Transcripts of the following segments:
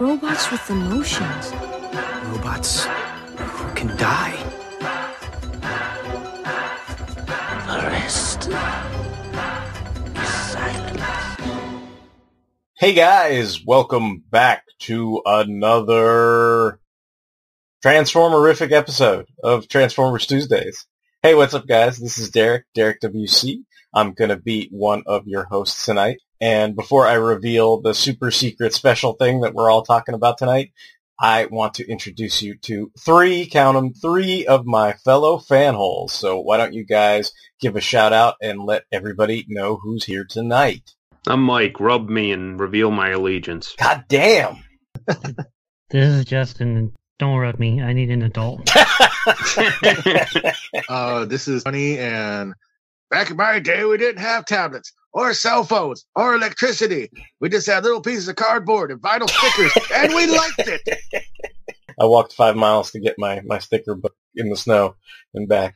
Robots with emotions. Robots who can die. The rest is silence. Hey guys, welcome back to another Transformerific episode of Transformers Tuesdays. Hey, what's up guys? This is Derek, Derek WC. I'm gonna be one of your hosts tonight. And before I reveal the super secret special thing that we're all talking about tonight, I want to introduce you to three, count them, three of my fellow fanholes. So why don't you guys give a shout out and let everybody know who's here tonight? I'm Mike. Rub me and reveal my allegiance. God damn! This is Justin. Don't rub me. I need an adult. Uh, this is Tony, and back in my day, we didn't have tablets or cell phones or electricity. We just had little pieces of cardboard and vinyl stickers, and we liked it. I walked five miles to get my, my sticker book in the snow and back.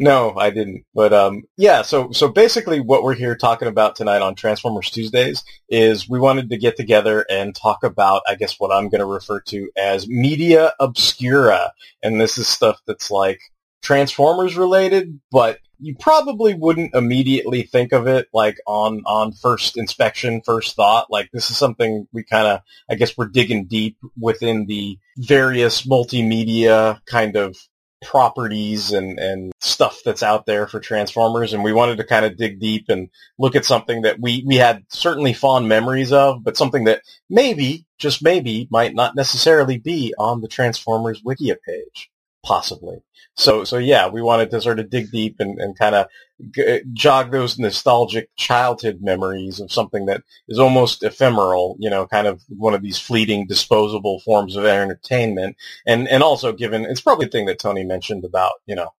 No, I didn't. But um, yeah. So so basically, what we're here talking about tonight on Transformers Tuesdays is we wanted to get together and talk about, I guess, what I'm going to refer to as media obscura, and this is stuff that's like Transformers related, but you probably wouldn't immediately think of it like on on first inspection, first thought. Like this is something we kind of, I guess, we're digging deep within the various multimedia kind of properties and, and stuff that's out there for Transformers. And we wanted to kind of dig deep and look at something that we, we had certainly fond memories of, but something that maybe, just maybe, might not necessarily be on the Transformers Wikia page. Possibly. So, so yeah, we wanted to sort of dig deep and, and kind of g- jog those nostalgic childhood memories of something that is almost ephemeral, you know, kind of one of these fleeting disposable forms of entertainment. And, and also given, it's probably a thing that Tony mentioned about, you know,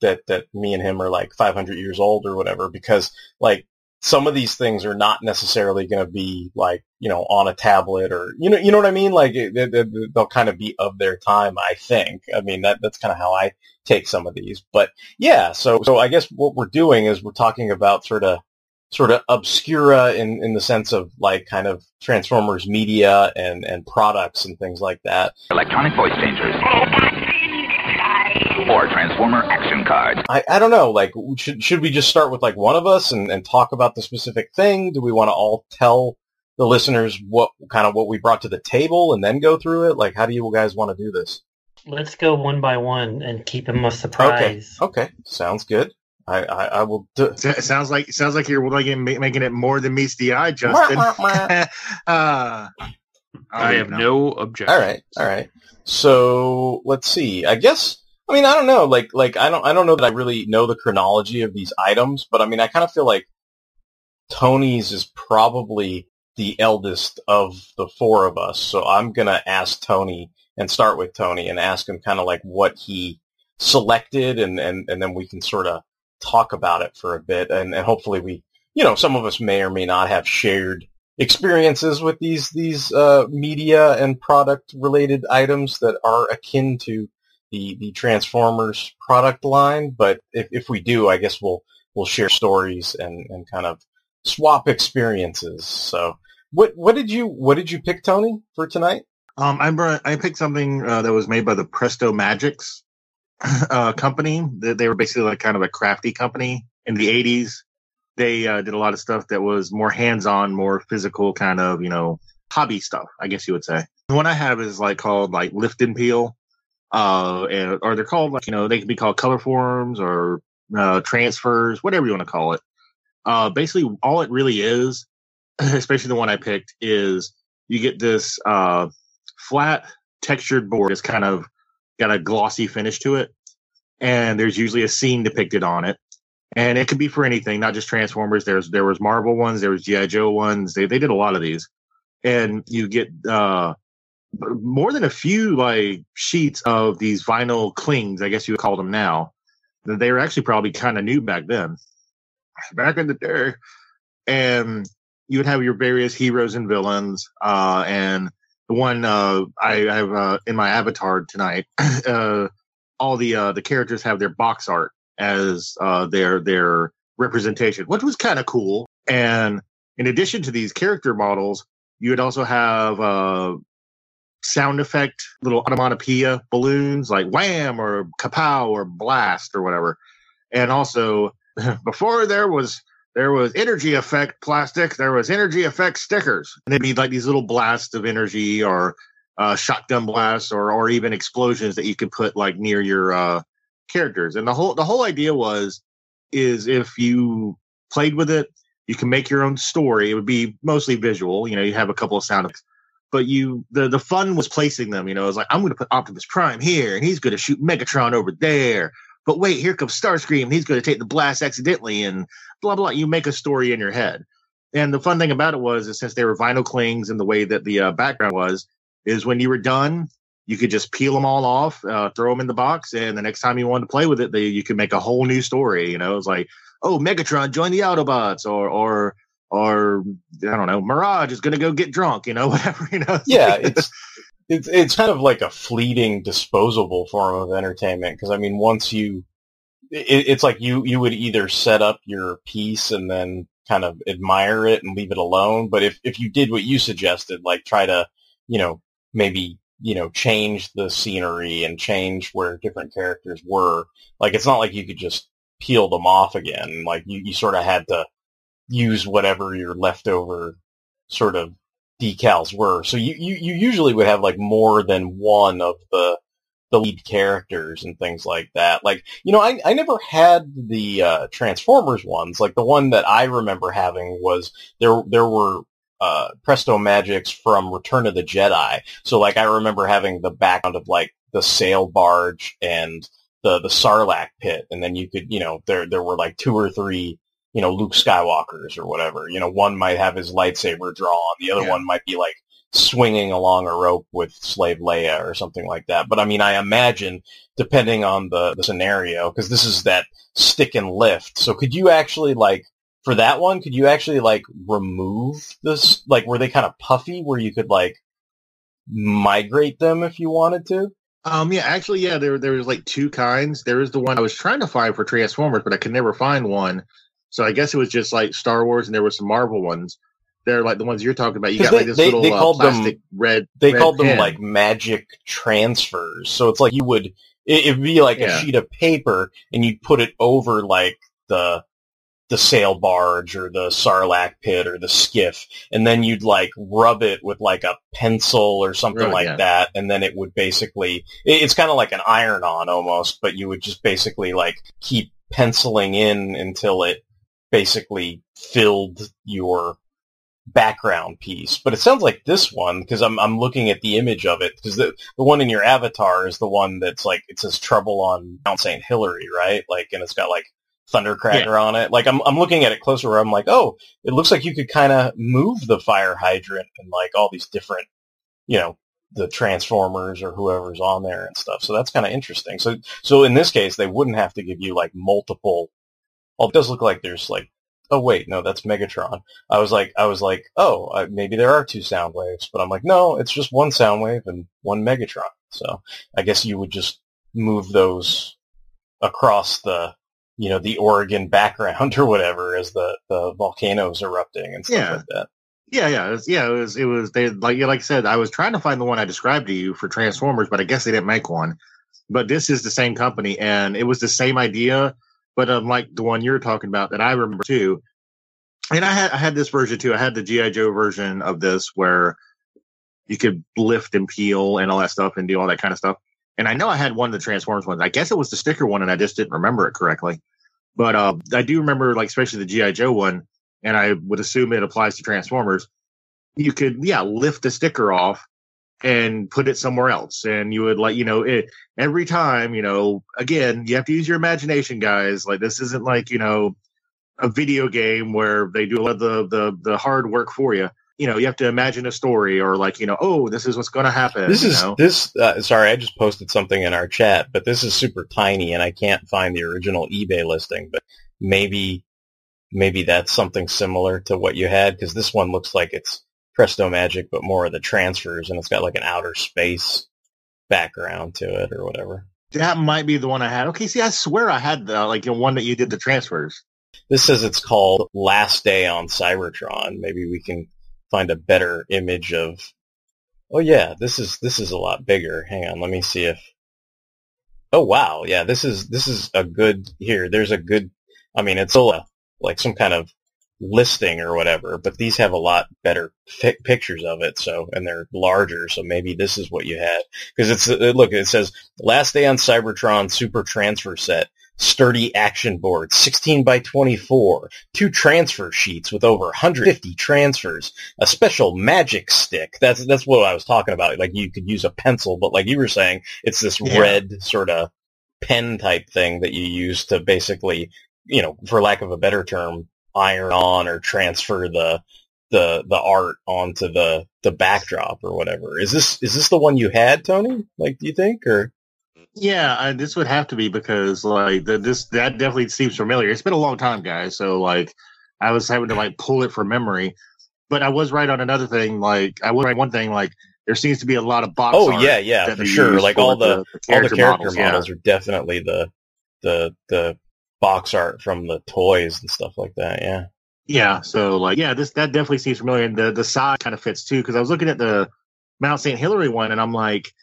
that, that me and him are like 500 years old or whatever, because like some of these things are not necessarily going to be like, you know, on a tablet or, you know, you know what I mean? Like they, they, they'll kind of be of their time, I think. I mean, that, that's kind of how I take some of these, but yeah. So, so I guess what we're doing is we're talking about sort of, sort of obscura in, in the sense of like kind of Transformers media and, and products and things like that. Electronic voice changers. Or Transformer action cards. I, I don't know, like, should, should we just start with like one of us and, and talk about the specific thing? Do we want to all tell the listeners what kind of what we brought to the table and then go through it? Like, how do you guys want to do this? Let's go one by one and keep them a Okay. surprise. Okay. Sounds good. I, I, I will do. It sounds like sounds like you're making, making it more than meets the eye, Justin. uh, I have no objection. All right. All right. So let's see. I guess. I mean, I don't know. Like, like I don't. I don't know that I really know the chronology of these items, but I mean, I kind of feel like Tony's is probably the eldest of the four of us. So I'm gonna ask Tony and start with Tony and ask him kind of like what he selected, and and and then we can sort of talk about it for a bit, and and hopefully we, you know, some of us may or may not have shared experiences with these these uh, media and product related items that are akin to the the Transformers product line. But if if we do, I guess we'll we'll share stories and and kind of swap experiences. So what what did you what did you pick, Tony, for tonight? Um, I I picked something uh, that was made by the Presto Magix uh, company. They, they were basically like kind of a crafty company in the '80s. They uh, did a lot of stuff that was more hands-on, more physical, kind of you know hobby stuff. I guess you would say. The one I have is like called like Lift and Peel, uh, and, or they're called like you know they can be called color forms or uh, transfers, whatever you want to call it. Uh, basically, all it really is, especially the one I picked, is you get this uh, flat textured board. It's kind of got a glossy finish to it, and there's usually a scene depicted on it. And it could be for anything, not just Transformers. There's there was Marvel ones, there was GI Joe ones. They they did a lot of these. and you get uh, more than a few like sheets of these vinyl clings. I guess you would call them now. They were actually probably kind of new back then, back in the day. And you would have your various heroes and villains, uh, and the one uh, I have uh, in my avatar tonight. Uh, all the uh, the characters have their box art as uh, their their representation, which was kind of cool. And in addition to these character models, you would also have sound effect little onomatopoeia balloons like wham or kapow or blast or whatever. And also, before there was there was energy effect plastic, there was energy effect stickers. And they'd be like these little blasts of energy or uh, shotgun blasts or or even explosions that you could put like near your uh, characters. And the whole the whole idea was is if you played with it, you can make your own story. It would be mostly visual. You know, you have a couple of sound effects, but you the the fun was placing them. You know, it was like I'm going to put Optimus Prime here, and he's going to shoot Megatron over there. But wait, here comes Starscream. He's going to take the blast accidentally, and blah blah. You make a story in your head. And the fun thing about it was, is since they were vinyl clings and the way that the uh, background was, is when you were done, you could just peel them all off, uh, throw them in the box, and the next time you wanted to play with it, they, you could make a whole new story. You know, it was like, oh, Megatron join the Autobots, or or or I don't know, Mirage is going to go get drunk. You know, whatever. You know. Yeah, it's it's it's kind of like a fleeting, disposable form of entertainment because I mean, once you, it, it's like you you would either set up your piece and then kind of admire it and leave it alone, but if if you did what you suggested, like try to, you know, maybe you know change the scenery and change where different characters were like it's not like you could just peel them off again like you, you sort of had to use whatever your leftover sort of decals were. So you, you, you usually would have like more than one of the the lead characters and things like that. Like you know i, I never had the uh, transformers ones. Like the one that i remember having was there there were uh, Presto Magix from Return of the Jedi. So like I remember having the background of like the sail barge and the the Sarlacc pit, and then you could you know there there were like two or three you know Luke Skywalkers or whatever. You know one might have his lightsaber drawn, the other yeah. one might be like swinging along a rope with Slave Leia or something like that. But I mean, I imagine depending on the, the scenario, because this is that stick and lift. So could you actually like for that one, could you actually like remove this? Like, were they kind of puffy where you could like migrate them if you wanted to? Um, yeah, actually, yeah, there there was like two kinds. There was the one I was trying to find for Transformers, but I could never find one. So I guess it was just like Star Wars, and there were some Marvel ones. They're like the ones you're talking about. You got they, like this they, little they uh, called plastic them, red. They red called them like magic transfers. So it's like you would it, it'd be like Yeah. a sheet of paper, and you'd put it over like the the sail barge or the sarlacc pit or the skiff, and then you'd like rub it with like a pencil or something like yeah. that, and then it would basically it, it's kind of like an iron on almost, but you would just basically like keep penciling in until it basically filled your background piece. But it sounds like this one because I'm I'm looking at the image of it because the the one in your avatar is the one that's like it says trouble on Mount St. Hilary, right? Like and it's got like Thundercracker on it. Like I'm I'm looking at it closer where I'm like, oh, it looks like you could kind of move the fire hydrant and like all these different, you know, the transformers or whoever's on there and stuff. So that's kind of interesting. So so in this case, they wouldn't have to give you like multiple. Well, it does look like there's like, oh wait, no, that's Megatron. I was like, I was like, oh, uh, maybe there are two Soundwaves, but I'm like, no, it's just one Soundwave and one Megatron. So I guess you would just move those across the, you know, the Oregon background or whatever as the the volcanoes erupting and stuff Yeah. like that. Yeah, yeah, it was, yeah. It was, it was. They like, like I said, I was trying to find the one I described to you for Transformers, but I guess they didn't make one. But this is the same company, and it was the same idea, but unlike the one you're talking about that I remember too. And I had, I had this version too. I had the GI Joe version of this where you could lift and peel and all that stuff and do all that kind of stuff. And I know I had one of the Transformers ones. I guess it was the sticker one, and I just didn't remember it correctly. But uh, I do remember, like especially the GI Joe one, and I would assume it applies to Transformers. You could, yeah, lift the sticker off and put it somewhere else, and you would like, you know, it every time, you know, again, you have to use your imagination, guys. Like this isn't like you know a video game where they do a lot of the the the hard work for you. you know, you have to imagine a story or like, you know, oh, this is what's going to happen. This you is know? this. Uh, sorry, I just posted something in our chat, but this is super tiny, and I can't find the original eBay listing. But maybe, maybe that's something similar to what you had because this one looks like it's Presto Magic, but more of the transfers, and it's got like an outer space background to it or whatever. that might be the one I had. Okay, see, I swear I had the like the one that you did the transfers. This says it's called Last Day on Cybertron. Maybe we can find a better image of. Oh yeah, this is this is a lot bigger. Hang on, let me see if. Oh wow, yeah, this is this is a good here. There's a good. I mean, it's a like some kind of listing or whatever, but these have a lot better fi- pictures of it. So and they're larger. So maybe this is what you had because it's uh, look. It says Last Day on Cybertron Super Transfer Set sturdy action board, 16 by 24, two transfer sheets with over 150 transfers, a special magic stick. That's that's what I was talking about. Like you could use a pencil, but like you were saying, it's this Yeah. red sort of pen type thing that you use to basically, you know, for lack of a better term, iron on or transfer the the the art onto the the backdrop or whatever. Is this is this the one you had, Tony? Like, do you think or? Yeah, I, this would have to be because like the, this that definitely seems familiar. It's been a long time, guys. So like, I was having to like pull it from memory, but I was right on another thing. Like I was right on one thing. Like there seems to be a lot of box. Oh yeah, yeah, for sure. Like all the, all the character models, yeah. are definitely the the the box art from the toys and stuff like that. Yeah. Yeah, so like yeah, this that definitely seems familiar, and the the size kind of fits too. Because I was looking at the Mount St. Hilary one, and I'm like,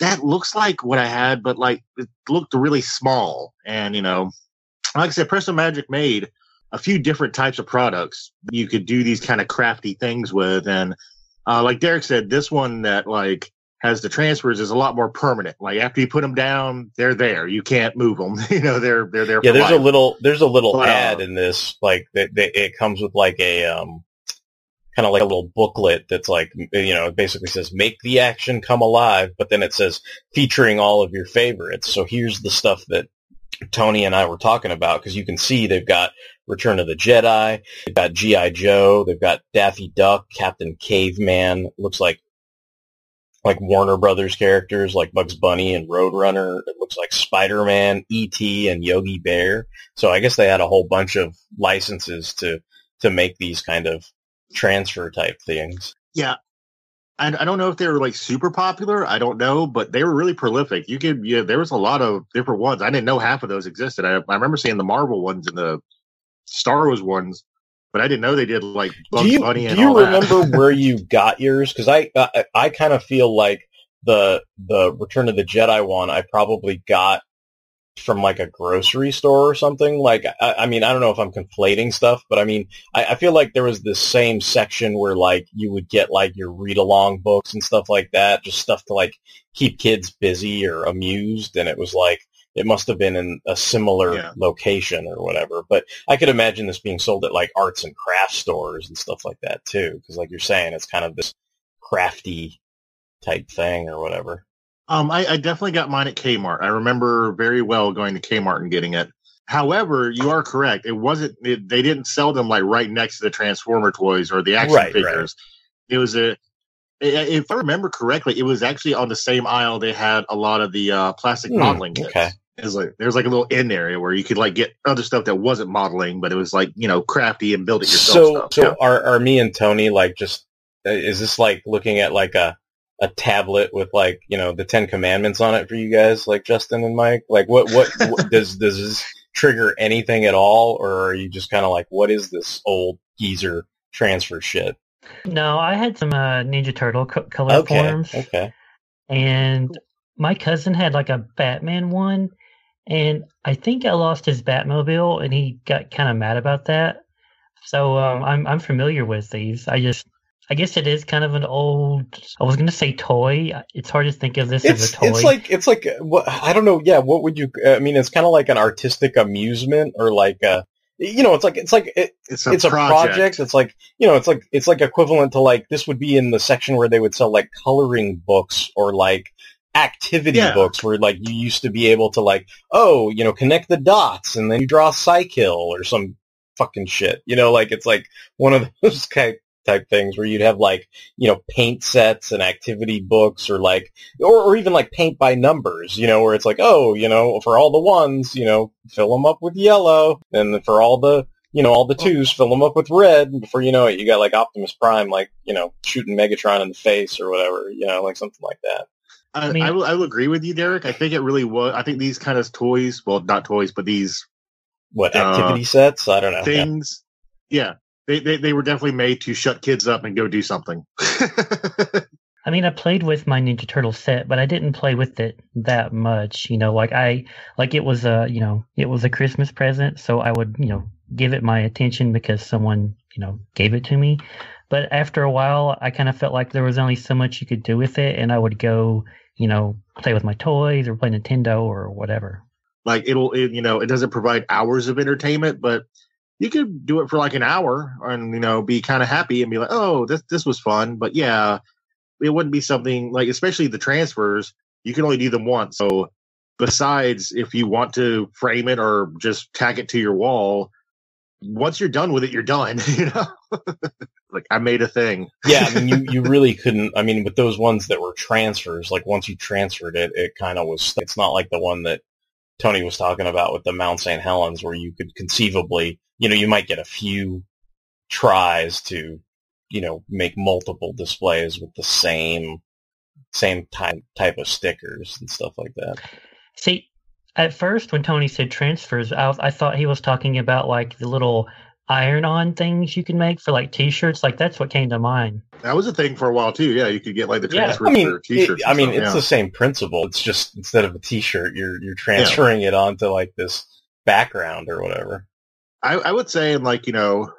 that looks like what I had, but like it looked really small. And you know, like I said, Presto Magic made a few different types of products you could do these kind of crafty things with, and uh, like Derek said, this one that like has the transfers is a lot more permanent. Like after you put them down, they're there. You can't move them. you know, they're they're there. Yeah, there's a little there's a little But, ad in this like that that it comes with like a um kind of like a little booklet that's like you know basically says make the action come alive but then it says featuring all of your favorites so here's the stuff that Tony and I were talking about because you can see they've got Return of the Jedi they've got GI Joe they've got Daffy Duck Captain Caveman looks like like Warner Brothers characters like Bugs Bunny and Roadrunner it looks like Spider-Man E.T. and Yogi Bear so I guess they had a whole bunch of licenses to to make these kind of transfer type things. Yeah. I, I don't know if they were like super popular. I don't know, but they were really prolific. You could, yeah, there was a lot of different ones. I didn't know half of those existed. I, I remember seeing the Marvel ones and the Star Wars ones, but I didn't know they did like Bugs do you, Bunny and do you remember where you got yours? Because I I, I kind of feel like the the Return of the Jedi one I probably got from like a grocery store or something. Like I, I mean I don't know if I'm conflating stuff, but I mean I, I feel like there was this same section where like you would get like your read along books and stuff like that, just stuff to like keep kids busy or amused, and it was like it must have been in a similar Yeah. location or whatever. But I could imagine this being sold at like arts and craft stores and stuff like that too, because like you're saying, it's kind of this crafty type thing or whatever. Um, I, I definitely got mine at Kmart. I remember very well going to Kmart and getting it. However, you are correct. It wasn't. It, they didn't sell them like right next to the Transformer toys or the action Right, right. figures. It was a. If I remember correctly, it was actually on the same aisle they had a lot of the uh, plastic Hmm, modeling kits. okay. Was like there was like a little in area where you could like get other stuff that wasn't modeling, but it was like you know crafty and build it yourself So, stuff. so Yeah. are are me and Tony like just? uh, Is this like looking at like a a tablet with like you know the Ten Commandments on it for you guys, like Justin and Mike? Like what what, what does does this trigger anything at all, or are you just kind of like what is this old geezer transfer shit? No, I had some uh, Ninja Turtle co- color Okay, forms, okay. and my cousin had like a Batman one, and I think I lost his Batmobile, and he got kind of mad about that. So um, I'm I'm familiar with these. I just I guess it is kind of an old. I was gonna say toy. It's hard to think of this as a toy. it's like it's like uh, what I don't know. Yeah, what would you? I mean, it's kind of like an artistic amusement or like a. You know, it's like it's like it, it's a it's a project. project. It's like you know, it's like it's like equivalent to like this would be in the section where they would sell like coloring books or like activity Yeah. books where like you used to be able to like oh you know connect the dots and then you draw a cycle or some fucking shit. You know, like it's like one of those kind type things where you'd have like, you know, paint sets and activity books or like, or, or even like paint by numbers, you know, where it's like, oh, you know, for all the ones, you know, fill them up with yellow. And for all the, you know, all the twos, fill them up with red. And before you know it, you got like Optimus Prime, like, you know, shooting Megatron in the face or whatever, you know, like something like that. I, I, mean, I, will, I will agree with you, Derek. I think it really was. I think these kind of toys, well, not toys, but these what activity uh, sets? I don't know things. Yeah, yeah they, they they were definitely made to shut kids up and go do something. I mean, I played with my Ninja Turtle set, but I didn't play with it that much. You know, like I like it was a you know it was a Christmas present, so I would you know give it my attention because someone you know gave it to me. But after a while, I kind of felt like there was only so much you could do with it, and I would go you know play with my toys or play Nintendo or whatever. Like it'll it, you know it doesn't provide hours of entertainment, but you could do it for like an hour and you know be kind of happy and be like oh this this was fun. But yeah it wouldn't be something like especially the transfers you can only do them once. So besides if you want to frame it or just tag it to your wall once you're done with it you're done you know? Like i made a thing. Yeah i mean you, you really couldn't i mean with those ones that were transfers like once you transferred it it kind of was it's not like the one that tony was talking about with the mount st helens where you could conceivably you know, you might get a few tries to, you know, make multiple displays with the same same type type of stickers and stuff like that. See, at first when Tony said transfers, I, I thought he was talking about like the little iron-on things you can make for like T-shirts. Like that's what came to mind. That was a thing for a while too. Yeah, you could get like the transfer yeah. I mean, T-shirts. It, I mean, stuff, it's yeah. the same principle. It's just instead of a T-shirt, you're you're transferring yeah. it onto like this background or whatever. I, I would say, and like, you know,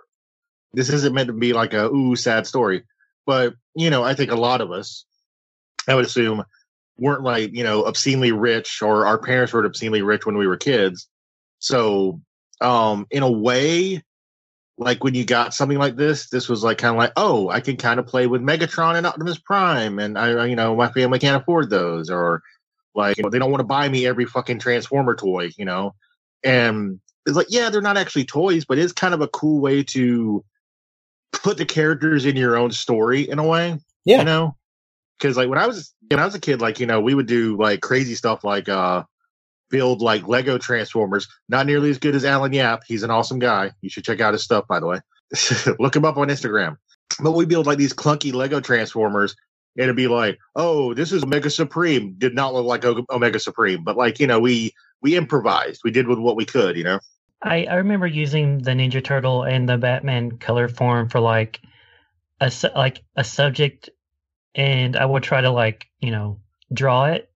this isn't meant to be like a ooh sad story, but you know, I think a lot of us, I would assume, weren't like you know obscenely rich, or our parents weren't obscenely rich when we were kids. So, um, in a way, like when you got something like this, this was like kind of like, oh, I can kind of play with Megatron and Optimus Prime, and I, you know, my family can't afford those, or like you know, they don't want to buy me every fucking Transformer toy, you know, and it's like, yeah, they're not actually toys, but it's kind of a cool way to put the characters in your own story in a way. Yeah. You know? Cause like when I was when I was a kid, like, you know, we would do like crazy stuff like uh build like Lego Transformers. Not nearly as good as Alan Yap. He's an awesome guy. You should check out his stuff, by the way. Look him up on Instagram. But we build like these clunky Lego Transformers and it'd be like, oh, this is Omega Supreme. Did not look like Omega Supreme, but like you know, we we improvised. We did with what we could, you know. I, I remember using the Ninja Turtle and the Batman color form for like a like a subject, and I would try to like you know draw it.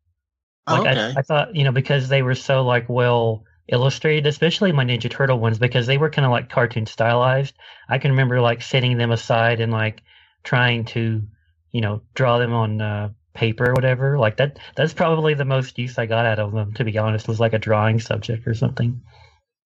Like okay. I, I thought you know because they were so like well illustrated, especially my Ninja Turtle ones because they were kind of like cartoon stylized. I can remember like setting them aside and like trying to you know draw them on uh, paper or whatever. Like that. That's probably the most use I got out of them. To be honest, was like a drawing subject or something.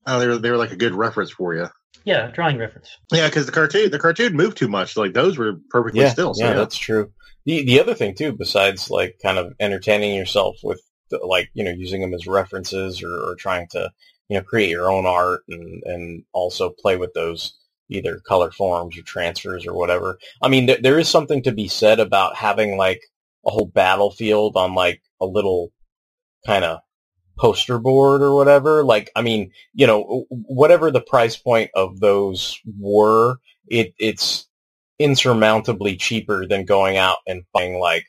Oh, they were they were like a good reference for you. Yeah, drawing reference. Yeah, because the cartoon the cartoon moved too much. Like those were perfectly yeah, still. So yeah, yeah, that's true. The the other thing too, besides like kind of entertaining yourself with the, like you know using them as references or, or trying to you know create your own art and and also play with those either color forms or transfers or whatever. I mean, th- there is something to be said about having like a whole battlefield on like a little kind of poster board or whatever. Like, I mean, you know, whatever the price point of those were, it, it's insurmountably cheaper than going out and buying like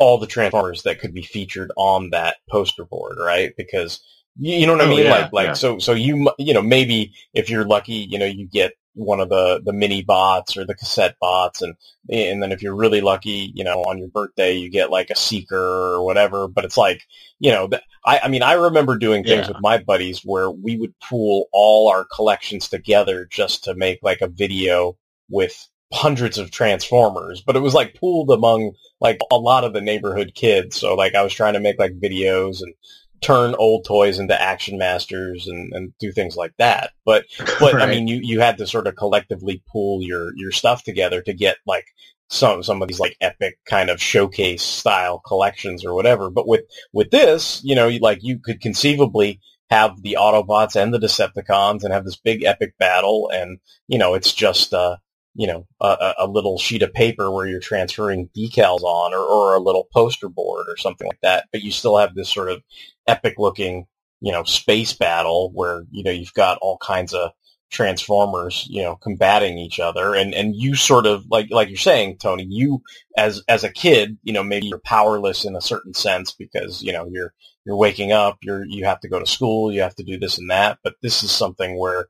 all the Transformers that could be featured on that poster board, right? Because you know what I Oh, mean? yeah, like, like, yeah. so, so you, you know, maybe if you're lucky, you know, you get one of the, the mini bots or the cassette bots. And, and then if you're really lucky, you know, on your birthday, you get like a seeker or whatever. But it's like, you know, I, I mean, I remember doing things Yeah. with my buddies where we would pool all our collections together just to make like a video with hundreds of Transformers, but it was like pooled among like a lot of the neighborhood kids. So like I was trying to make like videos and turn old toys into action masters and, and do things like that. But but I mean you, you had to sort of collectively pool your, your stuff together to get like some some of these like epic kind of showcase style collections or whatever. But with with this, you know, you, like you could conceivably have the Autobots and the Decepticons and have this big epic battle and you know, it's just uh you know, a, a little sheet of paper where you're transferring decals on or, or a little poster board or something like that. But you still have this sort of epic looking, you know, space battle where, you know, you've got all kinds of transformers, you know, combating each other. And, and you sort of, like, like you're saying, Tony, you as, as a kid, you know, maybe you're powerless in a certain sense because, you know, you're, you're waking up, you're, you have to go to school, you have to do this and that. But this is something where,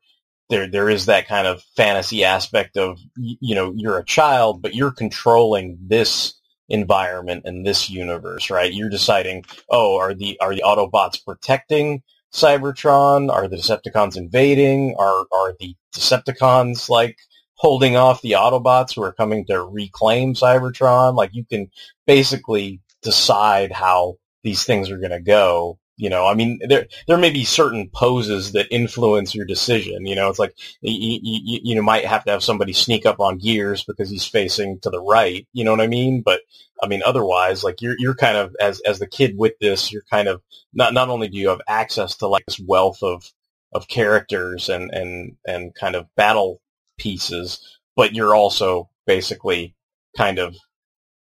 there there is that kind of fantasy aspect of you know you're a child but you're controlling this environment and this universe right? You're deciding oh are the are the autobots protecting cybertron? Are the decepticons invading? Are are the decepticons like holding off the autobots who are coming to reclaim cybertron? Like you can basically decide how these things are going to go you know, I mean, there there may be certain poses that influence your decision. You know, it's like you, you, you might have to have somebody sneak up on Gears because he's facing to the right. You know what I mean? But I mean, otherwise, like you're you're kind of as as the kid with this, you're kind of not not only do you have access to like this wealth of of characters and and and kind of battle pieces, but you're also basically kind of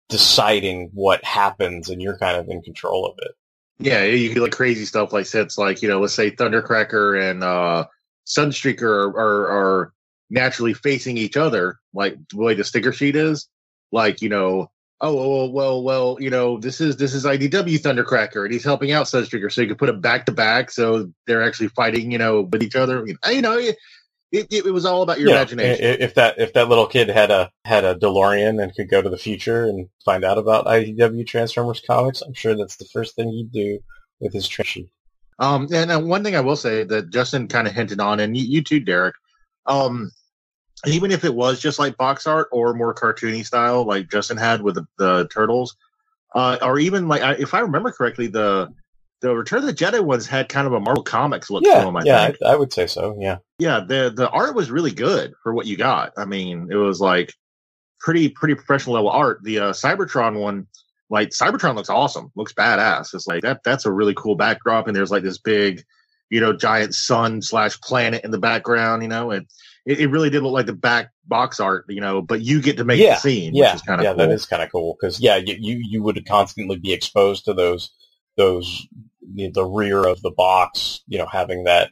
deciding what happens and you're kind of in control of it. Yeah, you can get like crazy stuff like sets like, you know, let's say Thundercracker and uh Sunstreaker are, are, are naturally facing each other, like the way the sticker sheet is. Like, you know, oh well well well, you know, this is this is IDW Thundercracker and he's helping out Sunstreaker, so you can put them back to back so they're actually fighting, you know, with each other. You know, it, it, it was all about your Yeah, imagination. If that if that little kid had a had a DeLorean and could go to the future and find out about IDW Transformers comics, I'm sure that's the first thing he'd do with his trash sheet. Um, and uh, one thing I will say that Justin kind of hinted on, and you, you too, Derek. Um, even if it was just like box art or more cartoony style, like Justin had with the, the turtles, uh, or even like I, if I remember correctly, the the Return of the Jedi ones had kind of a Marvel Comics look to them. I yeah, think. I, I would say so. Yeah, yeah, the the art was really good for what you got. I mean, it was like pretty pretty professional level art. The uh, Cybertron one, like Cybertron looks awesome, looks badass. It's like that that's a really cool backdrop, and there's like this big, you know, giant sun slash planet in the background. You know, and it, it really did look like the back box art. You know, but you get to make yeah, the scene, yeah, which is kind of yeah. cool. That is kind of cool because yeah, you, you you would constantly be exposed to those those the, rear of the box, you know, having that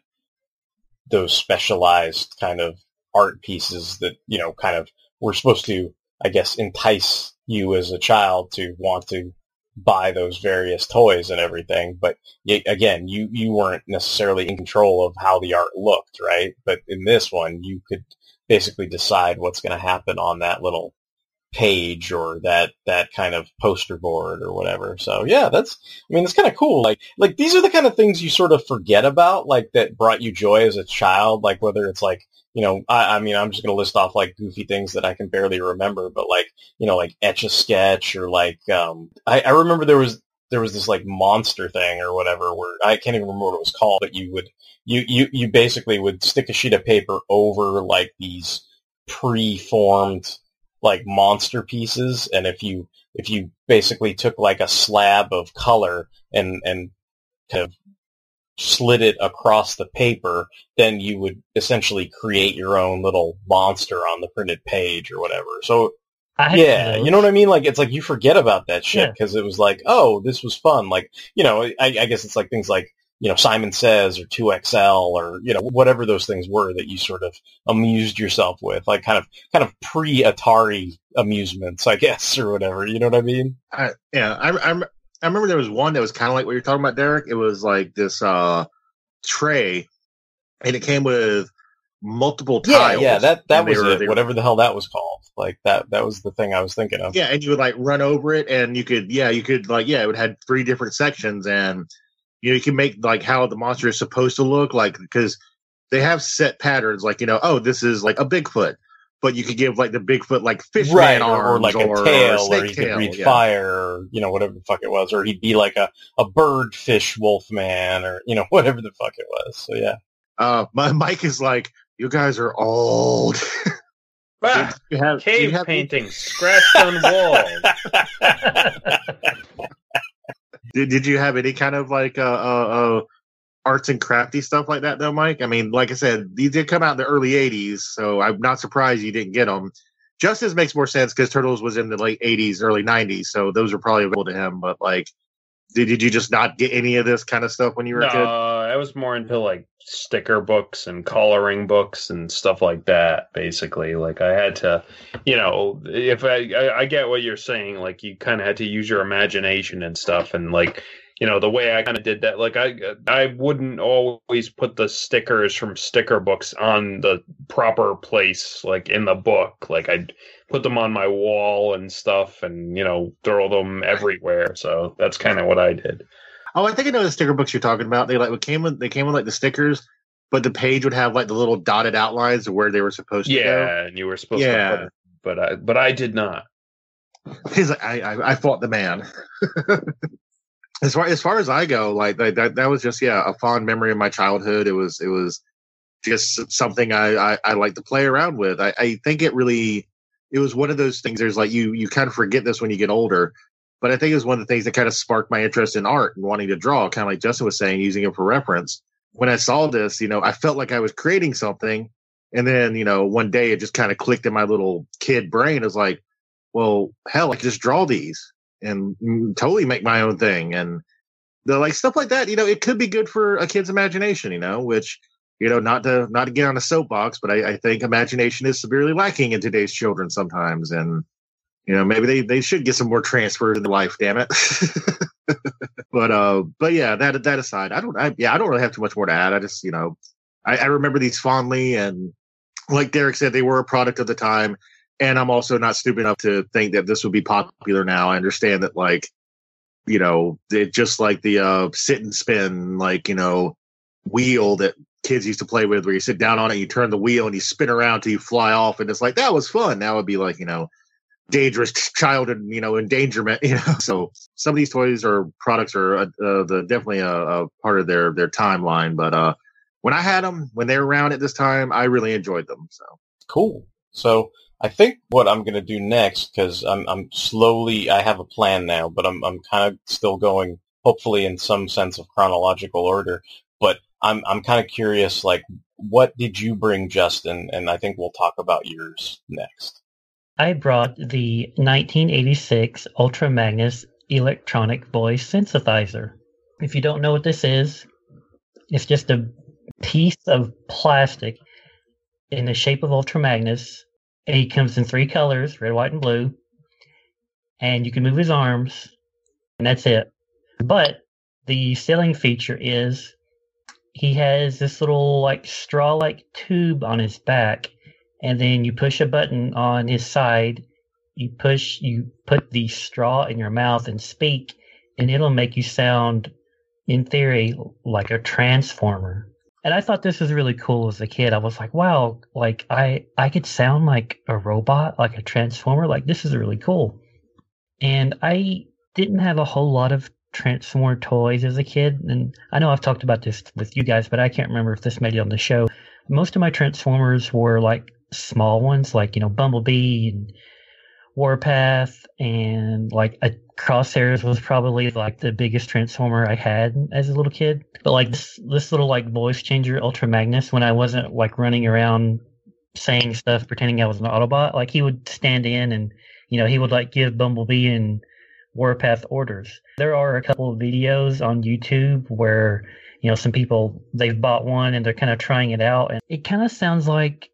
those specialized kind of art pieces that you know kind of were supposed to, I guess, entice you as a child to want to buy those various toys and everything. But again, you you weren't necessarily in control of how the art looked, right? But in this one, you could basically decide what's going to happen on that little page or that that kind of poster board or whatever. So yeah, that's I mean it's kind of cool. Like like these are the kind of things you sort of forget about, like that brought you joy as a child. Like whether it's like you know, I, I mean, I'm just gonna list off like goofy things that I can barely remember, but like you know, like etch a sketch or like um, I, I remember there was there was this like monster thing or whatever where I can't even remember what it was called, but you would you you you basically would stick a sheet of paper over like these pre-formed like monster pieces and if you if you basically took like a slab of color and and kind of slid it across the paper then you would essentially create your own little monster on the printed page or whatever so I yeah those. you know what i mean like it's like you forget about that shit Yeah. because it was like oh this was fun like you know I, I guess it's like things like you know simon says or 2xl or you know whatever those things were that you sort of amused yourself with like kind of kind of pre-atari amusements i guess or whatever you know what i mean I, yeah, I, I I remember there was one that was kind of like what you're talking about, Derek. It was like this uh tray, and it came with multiple yeah tiles. yeah that that was were- it they were- whatever the hell that was called like that that was the thing i was thinking of Yeah, and you would like run over it, and you could, yeah, you could like, yeah, it would had three different sections, and you know, you can make like how the monster is supposed to look, like because they have set patterns, like you know, oh, this is like a Bigfoot, but you could give like the Bigfoot like fish right, man or, or arms like a or, tail, or, snake he tail, could breathe yeah. fire, or you know whatever the fuck it was, or he'd be like a a bird fish wolf man, or you know whatever the fuck it was. So yeah, Uh, my Mike is like, you guys are old. Ah, you have, do you cave have- paintings scratched on walls. Did, did you have any kind of like uh, uh, uh, arts and crafty stuff like that though, Mike? I mean, like I said, these did come out in the early '80s, so I'm not surprised you didn't get them. Justin's makes more sense because Turtles was in the late '80s, early '90s, so those are probably available to him. But like, did, did you just not get any of this kind of stuff when you were no, a kid? I was more into like sticker books and coloring books and stuff like that. Basically, like I had to, you know, if I I, I get what you're saying, like you kind of had to use your imagination and stuff, and like you know the way I kind of did that. Like I I wouldn't always put the stickers from sticker books on the proper place, like in the book. Like I'd put them on my wall and stuff, and you know throw them everywhere. So that's kind of what I did. Oh, I think I know the sticker books you're talking about. They like came with they came with like the stickers, but the page would have like the little dotted outlines of where they were supposed to go. Yeah, and you were supposed Yeah. to put it, but I but I did not. He's like, I, I, I fought the man. as far as far as I go, like that, that that was just yeah a fond memory of my childhood. It was it was just something I I, I like to play around with. I, I think it really it was one of those things. There's like you you kind of forget this when you get older, but I think it was one of the things that kind of sparked my interest in art and wanting to draw. Kind of like Justin was saying, using it for reference. When I saw this, you know, I felt like I was creating something, and then you know one day it just kind of clicked in my little kid brain. It was like, well, hell, I could just draw these and mm, totally make my own thing. And the like stuff like that, you know, it could be good for a kid's imagination, you know, which, you know, not to not to get on a soapbox, but I, I think imagination is severely lacking in today's children sometimes. And, you know, maybe they, they should get some more transfers in their life, damn it. but uh but yeah, that that aside, I don't I yeah, I don't really have too much more to add. I just, you know, I, I remember these fondly and like Derek said, they were a product of the time and I'm also not stupid enough to think that this would be popular now. I understand that, like, you know, it just like the uh, sit and spin, like you know, wheel that kids used to play with, where you sit down on it, you turn the wheel, and you spin around till you fly off, and it's like that was fun. Now it'd be like you know, dangerous child and you know endangerment. You know, so some of these toys or products are uh, uh, the definitely a, a part of their their timeline. But uh, when I had them, when they were around at this time, I really enjoyed them. So Cool. So I think what I'm going to do next, because I'm, I'm slowly, I have a plan now, but I'm, I'm kind of still going, hopefully in some sense of chronological order. But I'm, I'm kind of curious, like, what did you bring, Justin? And I think we'll talk about yours next. I brought the 1986 Ultra Magnus electronic voice synthesizer. If you don't know what this is, it's just a piece of plastic in the shape of Ultra Magnus. He comes in three colors red, white, and blue. And you can move his arms, and that's it. But the selling feature is he has this little like straw like tube on his back and then you push a button on his side. You push you put the straw in your mouth and speak and it'll make you sound in theory like a transformer. And i thought this was really cool as a kid. I was like wow like i i could sound like a robot like a transformer. Like this is really cool. And i didn't have a whole lot of transformer toys as a kid. And i know i've talked about this with you guys but i can't remember if this made it on the show. Most of my transformers were like small ones like you know bumblebee and warpath and like a crosshairs was probably like the biggest transformer i had as a little kid. But like this this little like voice changer ultra magnus when i wasn't like running around saying stuff pretending i was an autobot like he would stand in and you know he would like give bumblebee and warpath orders. There are a couple of videos on youtube where you know some people they've bought one and they're kind of trying it out and it kind of sounds like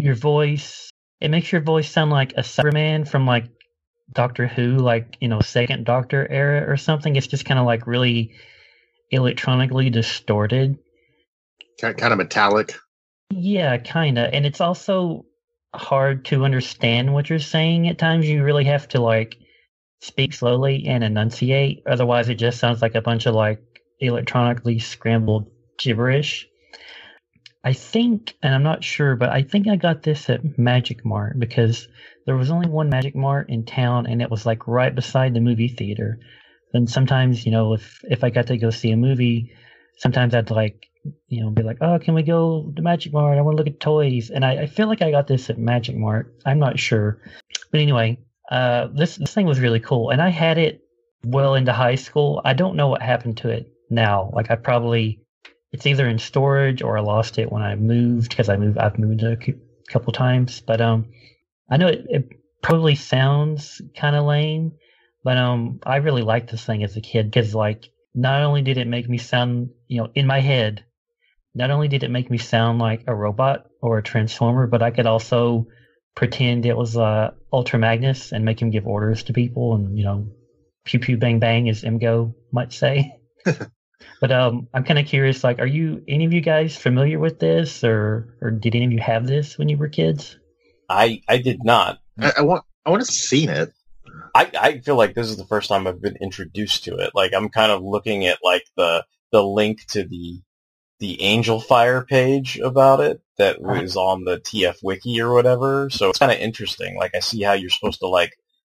your voice it makes your voice sound like a cyberman from like doctor who like you know second doctor era or something. It's just kind of like really electronically distorted. Kind of metallic. Yeah kind of and it's also hard to understand what you're saying at times. You really have to like speak slowly and enunciate. Otherwise it just sounds like a bunch of like electronically scrambled gibberish I think, and I'm not sure, but I think I got this at Magic Mart because there was only one Magic Mart in town, and it was like right beside the movie theater. And sometimes, you know, if if I got to go see a movie, sometimes I'd like, you know, be like, "Oh, can we go to Magic Mart? I want to look at toys." And I, I feel like I got this at Magic Mart. I'm not sure, but anyway, uh, this this thing was really cool, and I had it well into high school. I don't know what happened to it now. Like I probably it's either in storage or I lost it when I moved because I moved. I've moved a couple times, but um, I know it, it probably sounds kind of lame, but um, I really liked this thing as a kid because like not only did it make me sound, you know, in my head, not only did it make me sound like a robot or a transformer, but I could also pretend it was uh, Ultra Magnus and make him give orders to people and you know, pew pew bang bang, as Emgo might say. but um, I'm kind of curious. Like, are you any of you guys familiar with this, or or did any of you have this when you were kids? I I did not. I, I want I want to seen it. I, I feel like this is the first time I've been introduced to it. Like I'm kind of looking at like the the link to the the Angelfire page about it that was on the TF wiki or whatever. So it's kind of interesting. Like I see how you're supposed to like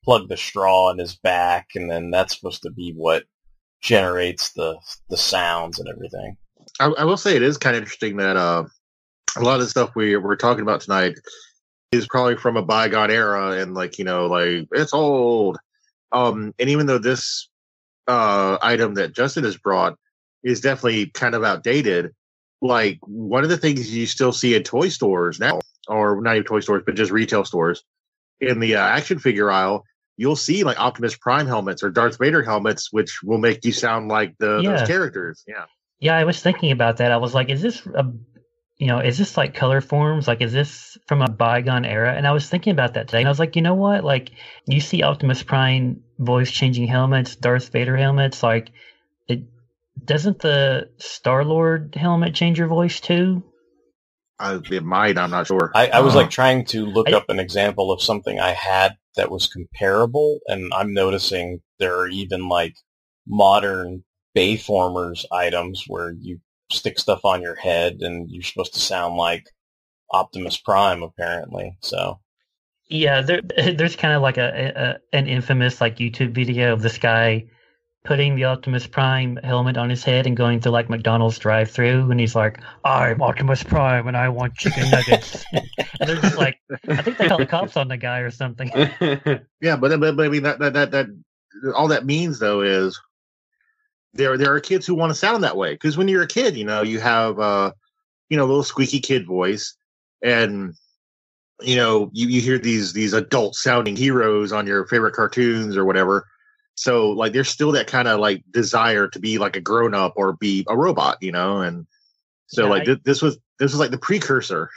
plug the straw in his back and then that's supposed to be what generates the the sounds and everything. I, I will say it is kind of interesting that uh, a lot of the stuff we we're talking about tonight is probably from a bygone era and like you know like it's old. Um, and even though this uh, item that Justin has brought is definitely kind of outdated, like one of the things you still see in toy stores now, or not even toy stores, but just retail stores, in the uh, action figure aisle, you'll see like Optimus Prime helmets or Darth Vader helmets, which will make you sound like the Yeah. those characters. Yeah. Yeah, I was thinking about that. I was like, is this a, you know, is this like color forms? Like, is this from a bygone era? And I was thinking about that today, and I was like, you know what? Like, you see Optimus Prime voice changing helmets, Darth Vader helmets. Like, it doesn't the Star Lord helmet change your voice too? I, it might. I'm not sure. I, I was Uh, like trying to look I- up an example of something I had that was comparable, and I'm noticing there are even like modern Bayformers items where you stick stuff on your head and you're supposed to sound like Optimus Prime, apparently. So Yeah, there, there's kind of like a, a an infamous like YouTube video of this guy putting the Optimus Prime helmet on his head and going through like McDonald's drive-through, and he's like, "I'm Optimus Prime, and I want chicken nuggets." and they're just like, I think they call the cops on the guy or something. Yeah, but, but but I mean that that that that all that means though is there there are kids who want to sound that way because when you're a kid, you know, you have uh you know a little squeaky kid voice, and you know you you hear these these adult sounding heroes on your favorite cartoons or whatever. So like there's still that kind of like desire to be like a grown up or be a robot, you know, and so Yeah, like I- this was this was like the precursor.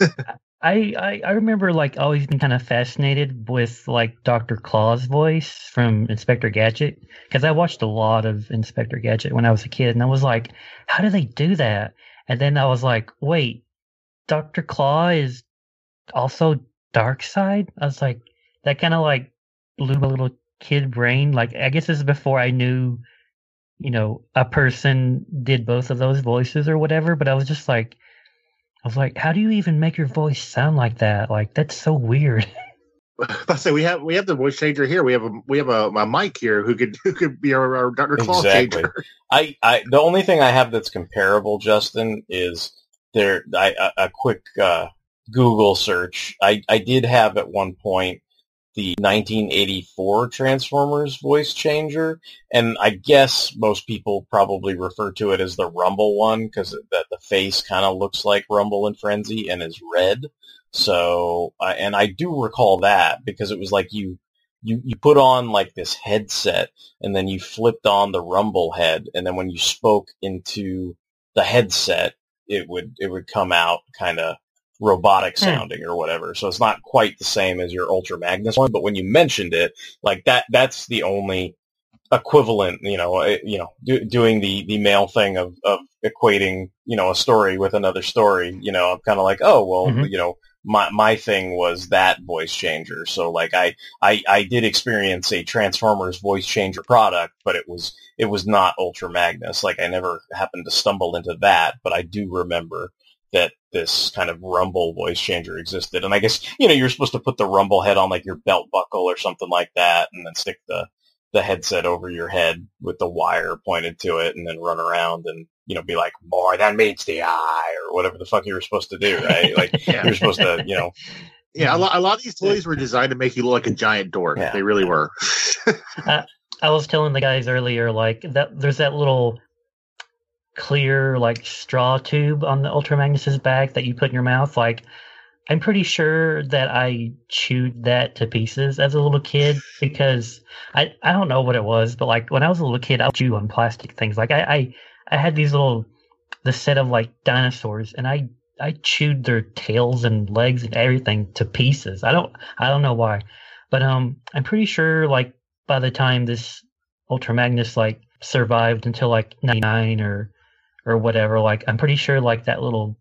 I, I I remember like always being kind of fascinated with like Doctor Claw's voice from Inspector Gadget because I watched a lot of Inspector Gadget when I was a kid, and I was like, how do they do that? And then I was like, wait, Doctor Claw is also Darkseid. I was like, that kind of like blew my little kid brain. Like I guess this is before I knew, you know, a person did both of those voices or whatever. But I was just like. I was like, how do you even make your voice sound like that? Like that's so weird. I say we have we have the voice changer here. We have a we have a, a mic here who could who could be our, our Dr. Claw Exactly. changer. I, I the only thing I have that's comparable, Justin, is there. I, a, a quick uh, Google search. I, I did have at one point the 1984 Transformers voice changer, and I guess most people probably refer to it as the Rumble one because that the face kind of looks like Rumble and Frenzy and is red. So, I and I do recall that because it was like you you you put on like this headset and then you flipped on the rumble head and then when you spoke into the headset it would it would come out kind of robotic Hmm. sounding or whatever so it's not quite the same as your ultra magnus one but when you mentioned it like that that's the only equivalent you know eh, you know do, doing the the male thing of of equating you know a story with another story you know i'm kind of like oh well Mhm. you know my my thing was that voice changer so like i I, I did experience a Transformers voice changer product, but it was it was not Ultra Magnus. Like I never happened to stumble into that, but I do remember that this kind of Rumble voice changer existed. And I guess you know you're supposed to put the Rumble head on like your belt buckle or something like that, and then stick the the headset over your head with the wire pointed to it, and then run around and you know be like more than meets the eye or whatever the fuck you were supposed to do, right? Like Yeah. you're supposed to you know Yeah, a lot, a lot of these toys were designed to make you look like a giant dork. Yeah. They really were. I was telling the guys earlier, like that there's that little clear like straw tube on the Ultra Magnus's back that you put in your mouth. Like I'm pretty sure that I chewed that to pieces as a little kid because I I don't know what it was, but like when I was a little kid, I would chew on plastic things. Like I I, I had these little the set of like dinosaurs, and I I chewed their tails and legs and everything to pieces. I don't I don't know why, but um I'm pretty sure like by the time this Ultra Magnus like survived until like 99 or or whatever, like I'm pretty sure like that little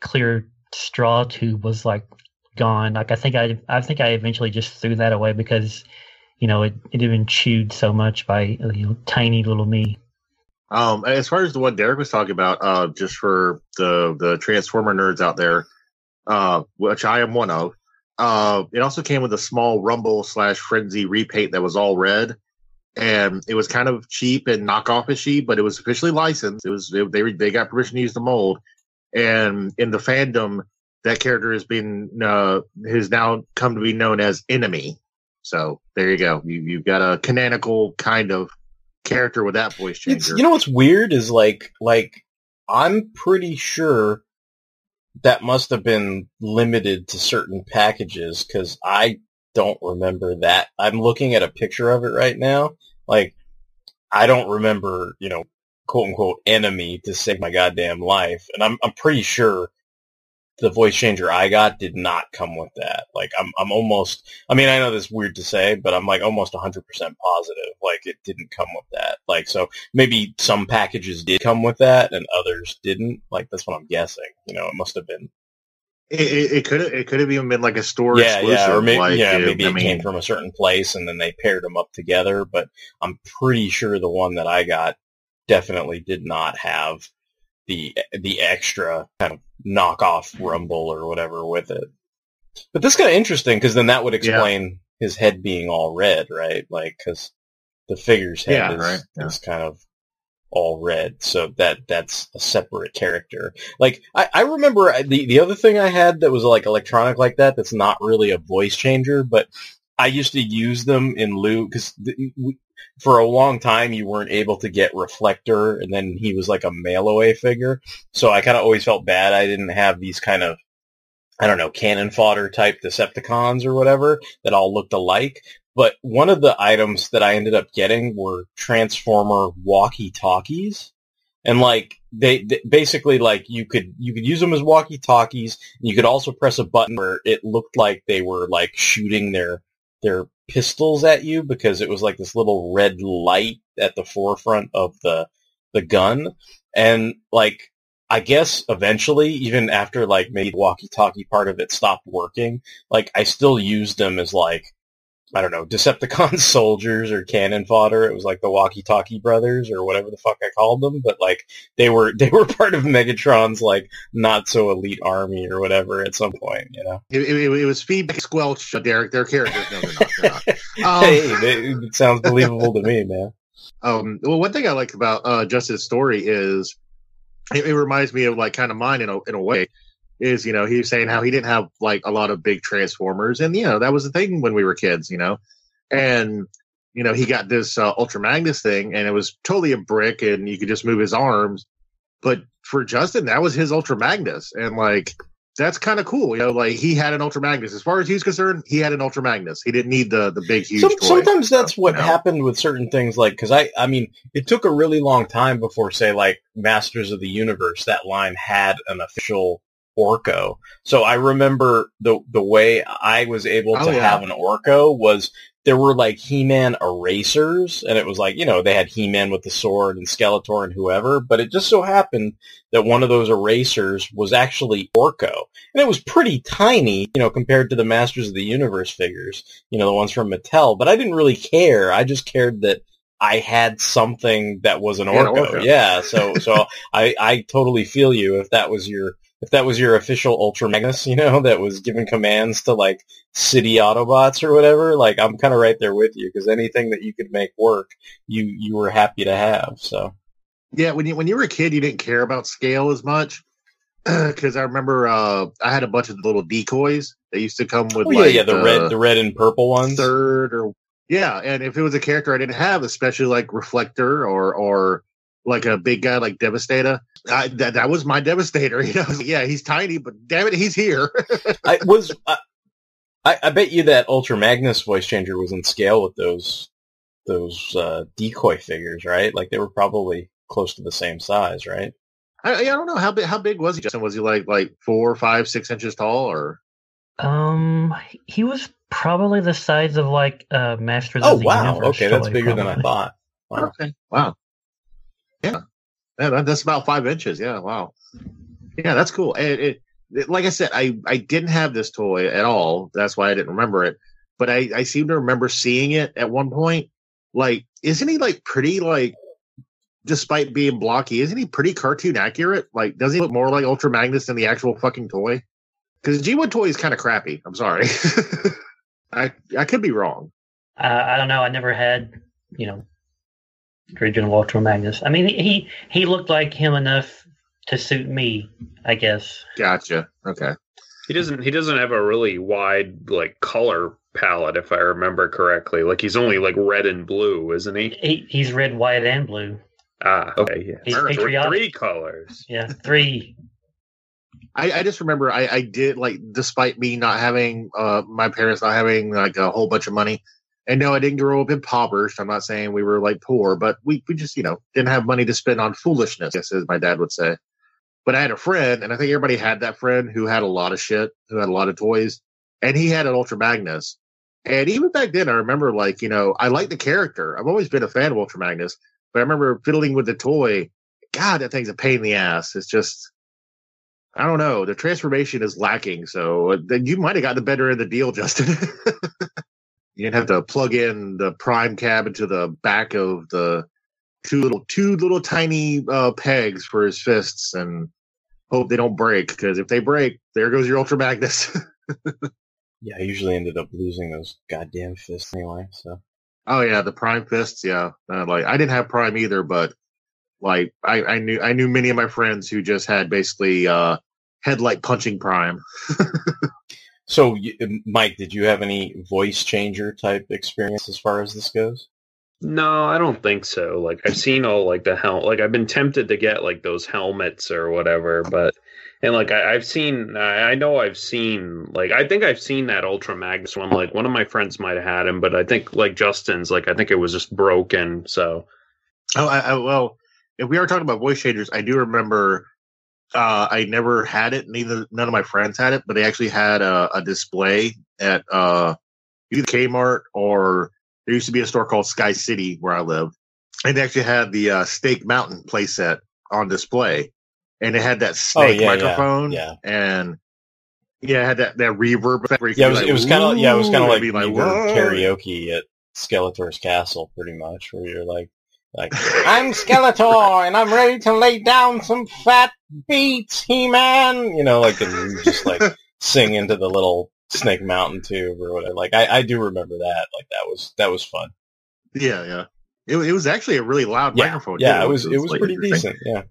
clear straw tube was like gone. Like I think I I think I eventually just threw that away because you know it it had been chewed so much by you know tiny little me. Um, as far as the one Derek was talking about, uh, just for the the Transformer nerds out there, uh, which I am one of, uh, it also came with a small Rumble slash Frenzy repaint that was all red, and it was kind of cheap and knockoffishy, but it was officially licensed. It was they they got permission to use the mold, and in the fandom, that character has been uh, has now come to be known as Enemy. So there you go. You you've got a canonical kind of character with that voice changer. It's, you know what's weird is like like I'm pretty sure that must have been limited to certain packages because I don't remember that. I'm looking at a picture of it right now. Like I don't remember, you know, quote unquote enemy to save my goddamn life, and I'm I'm pretty sure the voice changer I got did not come with that. Like I'm I'm almost I mean I know this is weird to say, but I'm like almost 100% positive like it didn't come with that. Like so maybe some packages did come with that and others didn't. Like that's what I'm guessing. You know, it must have been it, it, it could have it could have even been like a store yeah, exclusive. yeah, or maybe like, yeah, uh, maybe I it mean, came from a certain place and then they paired them up together. But I'm pretty sure the one that I got definitely did not have the the extra kind of knockoff rumble or whatever with it. But this kind of interesting because then that would explain his head being all red, right? Like because the figure's head Yeah, is, right, yeah. is kind of all red, so that that's a separate character. Like I, I remember the the other thing I had that was like electronic like that. That's not really a voice changer, but I used to use them in lieu because for a long time you weren't able to get Reflector, and then he was like a mail away figure. So I kind of always felt bad I didn't have these kind of I don't know cannon fodder type Decepticons or whatever that all looked alike. But one of the items that I ended up getting were Transformer walkie talkies. And like they, they basically like you could you could use them as walkie talkies. You could also press a button where it looked like they were like shooting their their pistols at you because it was like this little red light at the forefront of the the gun. And like I guess eventually, even after like maybe walkie-talkie part of it stopped working, like I still used them as like I don't know Decepticon soldiers or cannon fodder. It was like the walkie-talkie brothers or whatever the fuck I called them, but like they were they were part of Megatron's like not so elite army or whatever at some point, you know. it, it, it was feedback squelch, Derek. Their characters. No, they're not. They're not. Um, hey, they, it sounds believable to me, man. Um, well, one thing I like about uh, Justin's story is it, it reminds me of like kind of mine in a in a way. Is you know he was saying how he didn't have like a lot of big transformers, and you know that was the thing when we were kids, you know, and you know he got this uh, Ultra Magnus thing, and it was totally a brick, and you could just move his arms. But for Justin, that was his Ultra Magnus, and like that's kind of cool, you know. Like he had an Ultra Magnus. As far as he's concerned, he had an Ultra Magnus. He didn't need the the big huge. Some, toy. sometimes that's what you know? happened with certain things, like because I, I mean, it took a really long time before, say, like Masters of the Universe, that line had an official Orco. So I remember the the way I was able Oh, to yeah. have an Orco was there were like He-Man erasers, and it was like you know they had He-Man with the sword and Skeletor and whoever, but it just so happened that one of those erasers was actually Orco, and it was pretty tiny, you know, compared to the Masters of the Universe figures, you know, the ones from Mattel. But I didn't really care. I just cared that I had something that was an had an Orco. Orco. Yeah, so so I I totally feel you if that was your if that was your official Ultra Magnus, you know, that was giving commands to like city Autobots or whatever. Like I'm kind of right there with you because anything that you could make work, you you were happy to have. So Yeah, when you when you were a kid, you didn't care about scale as much. Because I remember uh, I had a bunch of little decoys that used to come with oh, yeah, like yeah, the red the red and purple ones. third or yeah, and if it was a character I didn't have, especially like reflector or or like a big guy like Devastator. I, that that was my Devastator. You know, yeah, he's tiny, but damn it, he's here. I was. I, I, I bet you that Ultra Magnus voice changer was in scale with those those uh, decoy figures, right? Like they were probably close to the same size, right? I, I don't know how big how big was he, Justin? Was he like like four, five, six inches tall, or Um, he was probably the size of like uh, Masters Oh of the wow, Universe. okay, that's toy, bigger than I thought. Wow. Okay. Wow. Yeah. Yeah, that's about five inches. Yeah. Wow. Yeah, that's cool. And it, it, like I said, I, I didn't have this toy at all. That's why I didn't remember it. But I, I seem to remember seeing it at one point. Like, isn't he like pretty like, despite being blocky, isn't he pretty cartoon accurate? Like, does he look more like Ultra Magnus than the actual fucking toy? Because G1 toy is kind of crappy. I'm sorry. I I could be wrong. Uh, I don't know. I never had, you know, original Ultra Magnus. I mean, he he looked like him enough to suit me, I guess. Gotcha. Okay. He doesn't. He doesn't have a really wide like color palette, if I remember correctly. Like he's only like red and blue, isn't he? He he's red, white, and blue. Ah, okay, yeah. He's Three- patriotic. Three colors. Yeah, three. I, I just remember I, I did like despite me not having uh my parents not having like a whole bunch of money. And no, I didn't grow up impoverished. I'm not saying we were like poor, but we, we just, you know, didn't have money to spend on foolishness, as my dad would say. But I had a friend, and I think everybody had that friend who had a lot of shit, who had a lot of toys, and he had an Ultra Magnus. And even back then, I remember like, you know, I like the character. I've always been a fan of Ultra Magnus, but I remember fiddling with the toy. God, that thing's a pain in the ass. It's just, I don't know. The transformation is lacking. So uh, then you might have got the better of the deal, Justin. you didn't have to plug in the prime cab into the back of the two little, two little tiny uh, pegs for his fists and hope they don't break. Because if they break, there goes your Ultra Magnus. Yeah, I usually ended up losing those goddamn fists anyway. So oh yeah, the prime fists. Yeah, uh, like I didn't have prime either, but like I, I knew I knew many of my friends who just had basically uh, headlight punching prime. So, um, Mike, did you have any voice changer type experience as far as this goes? No, I don't think so. Like I've seen all like the hel like I've been tempted to get like those helmets or whatever, but and like I, I've seen I, I know I've seen like I think I've seen that Ultra Magnus one. Like one of my friends might have had him, but I think like Justin's like I think it was just broken. So Oh, I, I, well, if we are talking about voice changers, I do remember uh, I never had it. Neither none of my friends had it, but they actually had a, a display at uh, either Kmart or there used to be a store called Sky City where I lived, and they actually had the uh, Snake Mountain playset on display, and it had that snake Oh, yeah, yeah, microphone, yeah. and yeah, it had that that reverb effect. Yeah, it was, it was kind of yeah, it was kind of like, and be you were "Whoa." karaoke at Skeletor's castle, pretty much, where you're like, like I'm Skeletor and I'm ready to lay down some fat beats, He-Man. You know, like and just like sing into the little Snake Mountain tube or whatever. Like I, I do remember that. Like that was that was fun. Yeah, yeah. It, it was actually a really loud Yeah, microphone. yeah, too, it was it was like pretty decent. Yeah.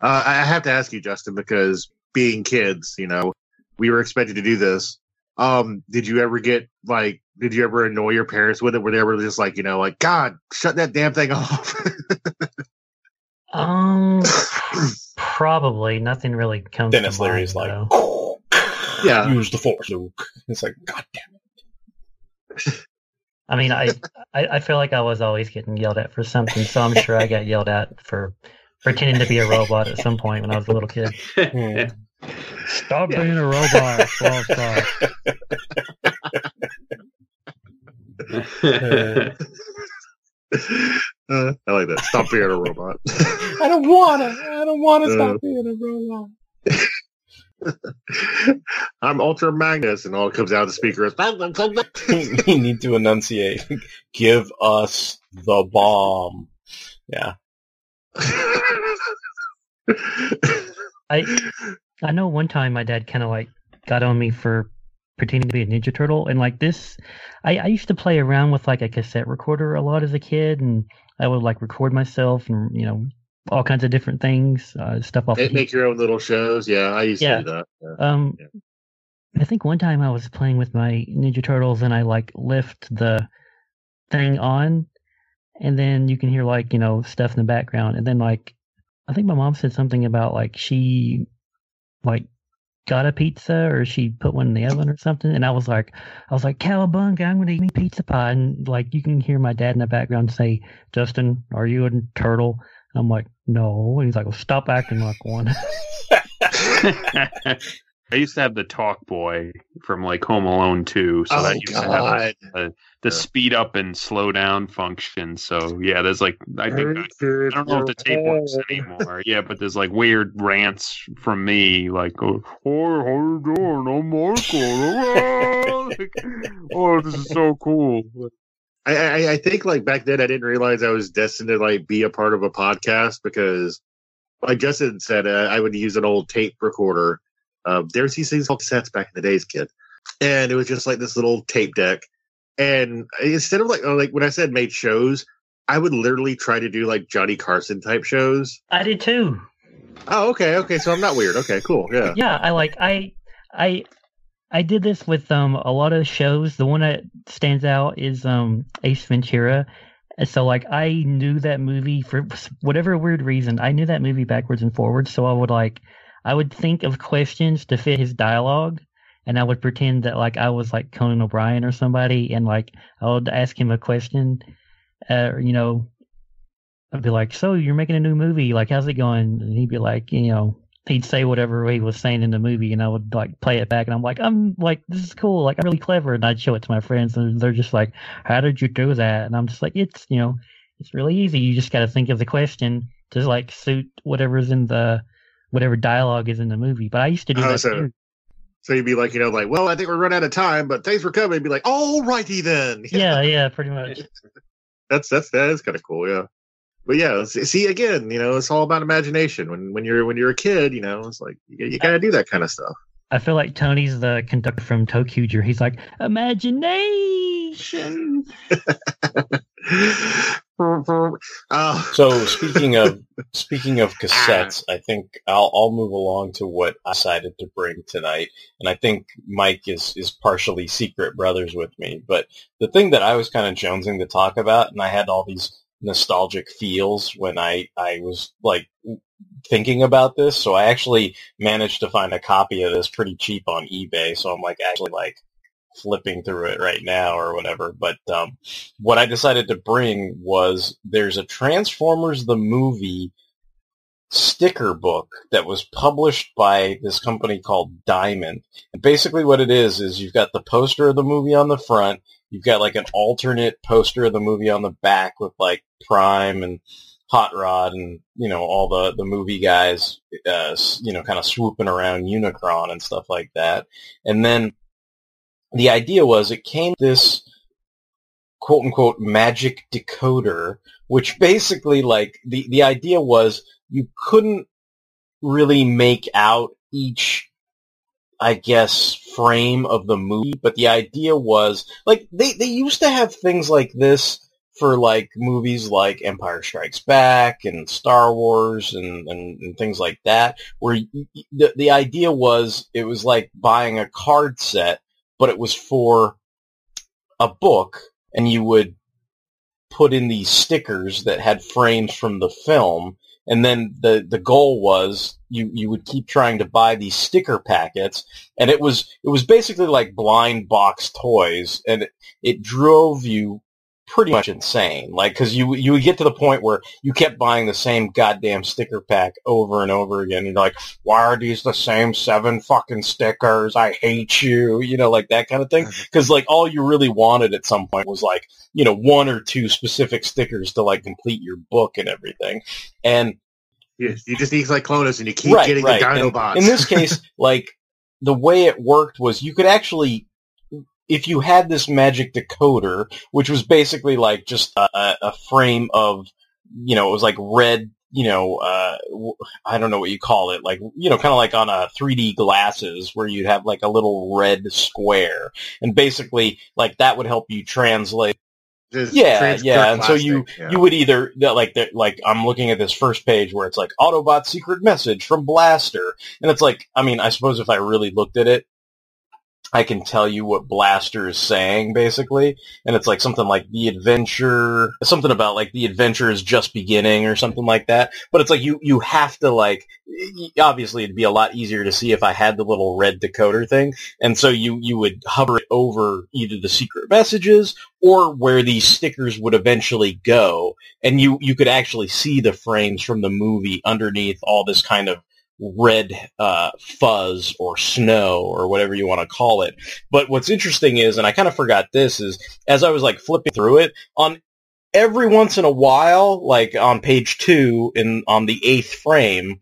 Uh, I have to ask you, Justin, because being kids, you know, we were expected to do this. Um, did you ever get like, did you ever annoy your parents with it? Where they were just like, you know, like, God, shut that damn thing off. Um, probably nothing really comes. Dennis to Leary's mind, like, though. yeah, use the force, Luke. It's like, God damn. It. I mean, I, I I feel like I was always getting yelled at for something, so I'm sure I got yelled at for pretending to be a robot at some point when I was a little kid. it. Stop being a robot. Well, stop. uh, I like that. Stop being a robot. I don't wanna. I don't wanna Uh, stop being a robot. I'm Ultra Magnus, and all that comes out of the speaker is. you need to enunciate. Give us the bomb. Yeah. I I know one time my dad kind of like got on me for pretending to be a Ninja Turtle, and like this, I, I used to play around with like a cassette recorder a lot as a kid, and I would like record myself and you know all kinds of different things, uh, stuff off. Make your own little shows. Yeah, I used Yeah. to do that. Yeah. Um, I think one time I was playing with my Ninja Turtles and I like lift the thing on, and then you can hear like you know stuff in the background, and then like I think my mom said something about like she like got a pizza or she put one in the oven or something, and I was like, I was like, Cowabunga, I'm gonna eat me pizza pie, and like you can hear my dad in the background say, Justin, are you a turtle? I'm like, no, and he's like, well, stop acting like one. I used to have the Talkboy from like Home Alone 2, so Oh, that used to have uh, the speed up and slow down function. So yeah, there's like I think I, I don't know if the tape works anymore. Yeah, but there's like weird rants from me, like, "Oh, how you doing? I'm Michael." Like, oh, this is so cool. I, I, I think like back then I didn't realize I was destined to like be a part of a podcast because, like Justin said, uh, I would use an old tape recorder. Um, there's these things called cassettes back in the days, kid, and it was just like this little tape deck. And instead of like uh, like when I said made shows, I would literally try to do like Johnny Carson type shows. I did too. Oh, okay, okay. So I'm not weird. Okay, cool. Yeah. Yeah, I like I I I did this with um a lot of shows. The one that stands out is um Ace Ventura. So like I knew that movie for whatever weird reason. I knew that movie backwards and forwards. So I would like I would think of questions to fit his dialogue, and I would pretend that like I was like Conan O'Brien or somebody, and like I would ask him a question. Uh, you know, I'd be like, "So you're making a new movie? Like, how's it going?" And he'd be like, "You know." He'd say whatever he was saying in the movie, and I would like play it back, and I'm like, "I'm like, this is cool, like I'm really clever," and I'd show it to my friends, and they're just like, "How did you do that?" And I'm just like, "It's you know, it's really easy. You just got to think of the question to like suit whatever's in the whatever dialogue is in the movie." But I used to do Oh, that so- too. So you'd be like, you know, like, well, I think we're running out of time, but thanks for coming. You'd be like, all righty then. Yeah, yeah, pretty much. that's that's that is kind of cool, yeah. But yeah, see see, again, you know, it's all about imagination. When when you're when you're a kid, you know, it's like you, you gotta do that kind of stuff. I feel like Tony's the conductor from ToQger. He's like, imagination. Oh, So speaking of speaking of cassettes, I think I'll I'll move along to what I decided to bring tonight, and I think Mike is is partially Secret Brothers with me. But the thing that I was kind of jonesing to talk about, and I had all these nostalgic feels when I I was like thinking about this, so I actually managed to find a copy of this pretty cheap on eBay. So I'm like actually like flipping through it right now or whatever. But um, what I decided to bring was there's a Transformers the movie sticker book that was published by this company called Diamond. And basically what it is is you've got the poster of the movie on the front, you've got like an alternate poster of the movie on the back with like Prime and Hot Rod and you know all the the movie guys uh, you know kind of swooping around Unicron and stuff like that. And then the idea was it came this quote unquote magic decoder, which basically like the, the idea was you couldn't really make out each I guess frame of the movie, but the idea was like they, they used to have things like this for like movies like Empire Strikes Back and Star Wars and, and, and things like that, where the, the idea was it was like buying a card set but it was for a book and you would put in these stickers that had frames from the film and then the the goal was you you would keep trying to buy these sticker packets and it was it was basically like blind box toys and it, it drove you pretty much insane. Like cuz you you would get to the point where you kept buying the same goddamn sticker pack over and over again. You're like why are these the same seven fucking stickers? I hate you you know like that kind of thing mm-hmm. because like all you really wanted at some point was like you know one or two specific stickers to like complete your book and everything. And you, you just need like Clonus and you keep getting the And Dinobots. in this case like the way it worked was you could actually if you had this magic decoder, which was basically like just a, a, frame of, you know, it was like red, you know, uh, I don't know what you call it, like, you know, kind of like on a 3D glasses where you'd have like a little red square. And basically, like, that would help you translate Just yeah, yeah, and so you yeah. you would either like that like I'm looking at this first page where it's like Autobot secret message from Blaster, and it's like I mean I suppose if I really looked at it, I can tell you what Blaster is saying, basically. And it's like something like the adventure, something about like the adventure is just beginning or something like that. But it's like you, you have to like, obviously it'd be a lot easier to see if I had the little red decoder thing. And so you, you would hover it over either the secret messages or where these stickers would eventually go. And you, you could actually see the frames from the movie underneath all this kind of red uh, fuzz or snow or whatever you want to call it. But what's interesting is, and I kind of forgot this, is as I was like flipping through it, on every once in a while, like on page two in on the eighth frame,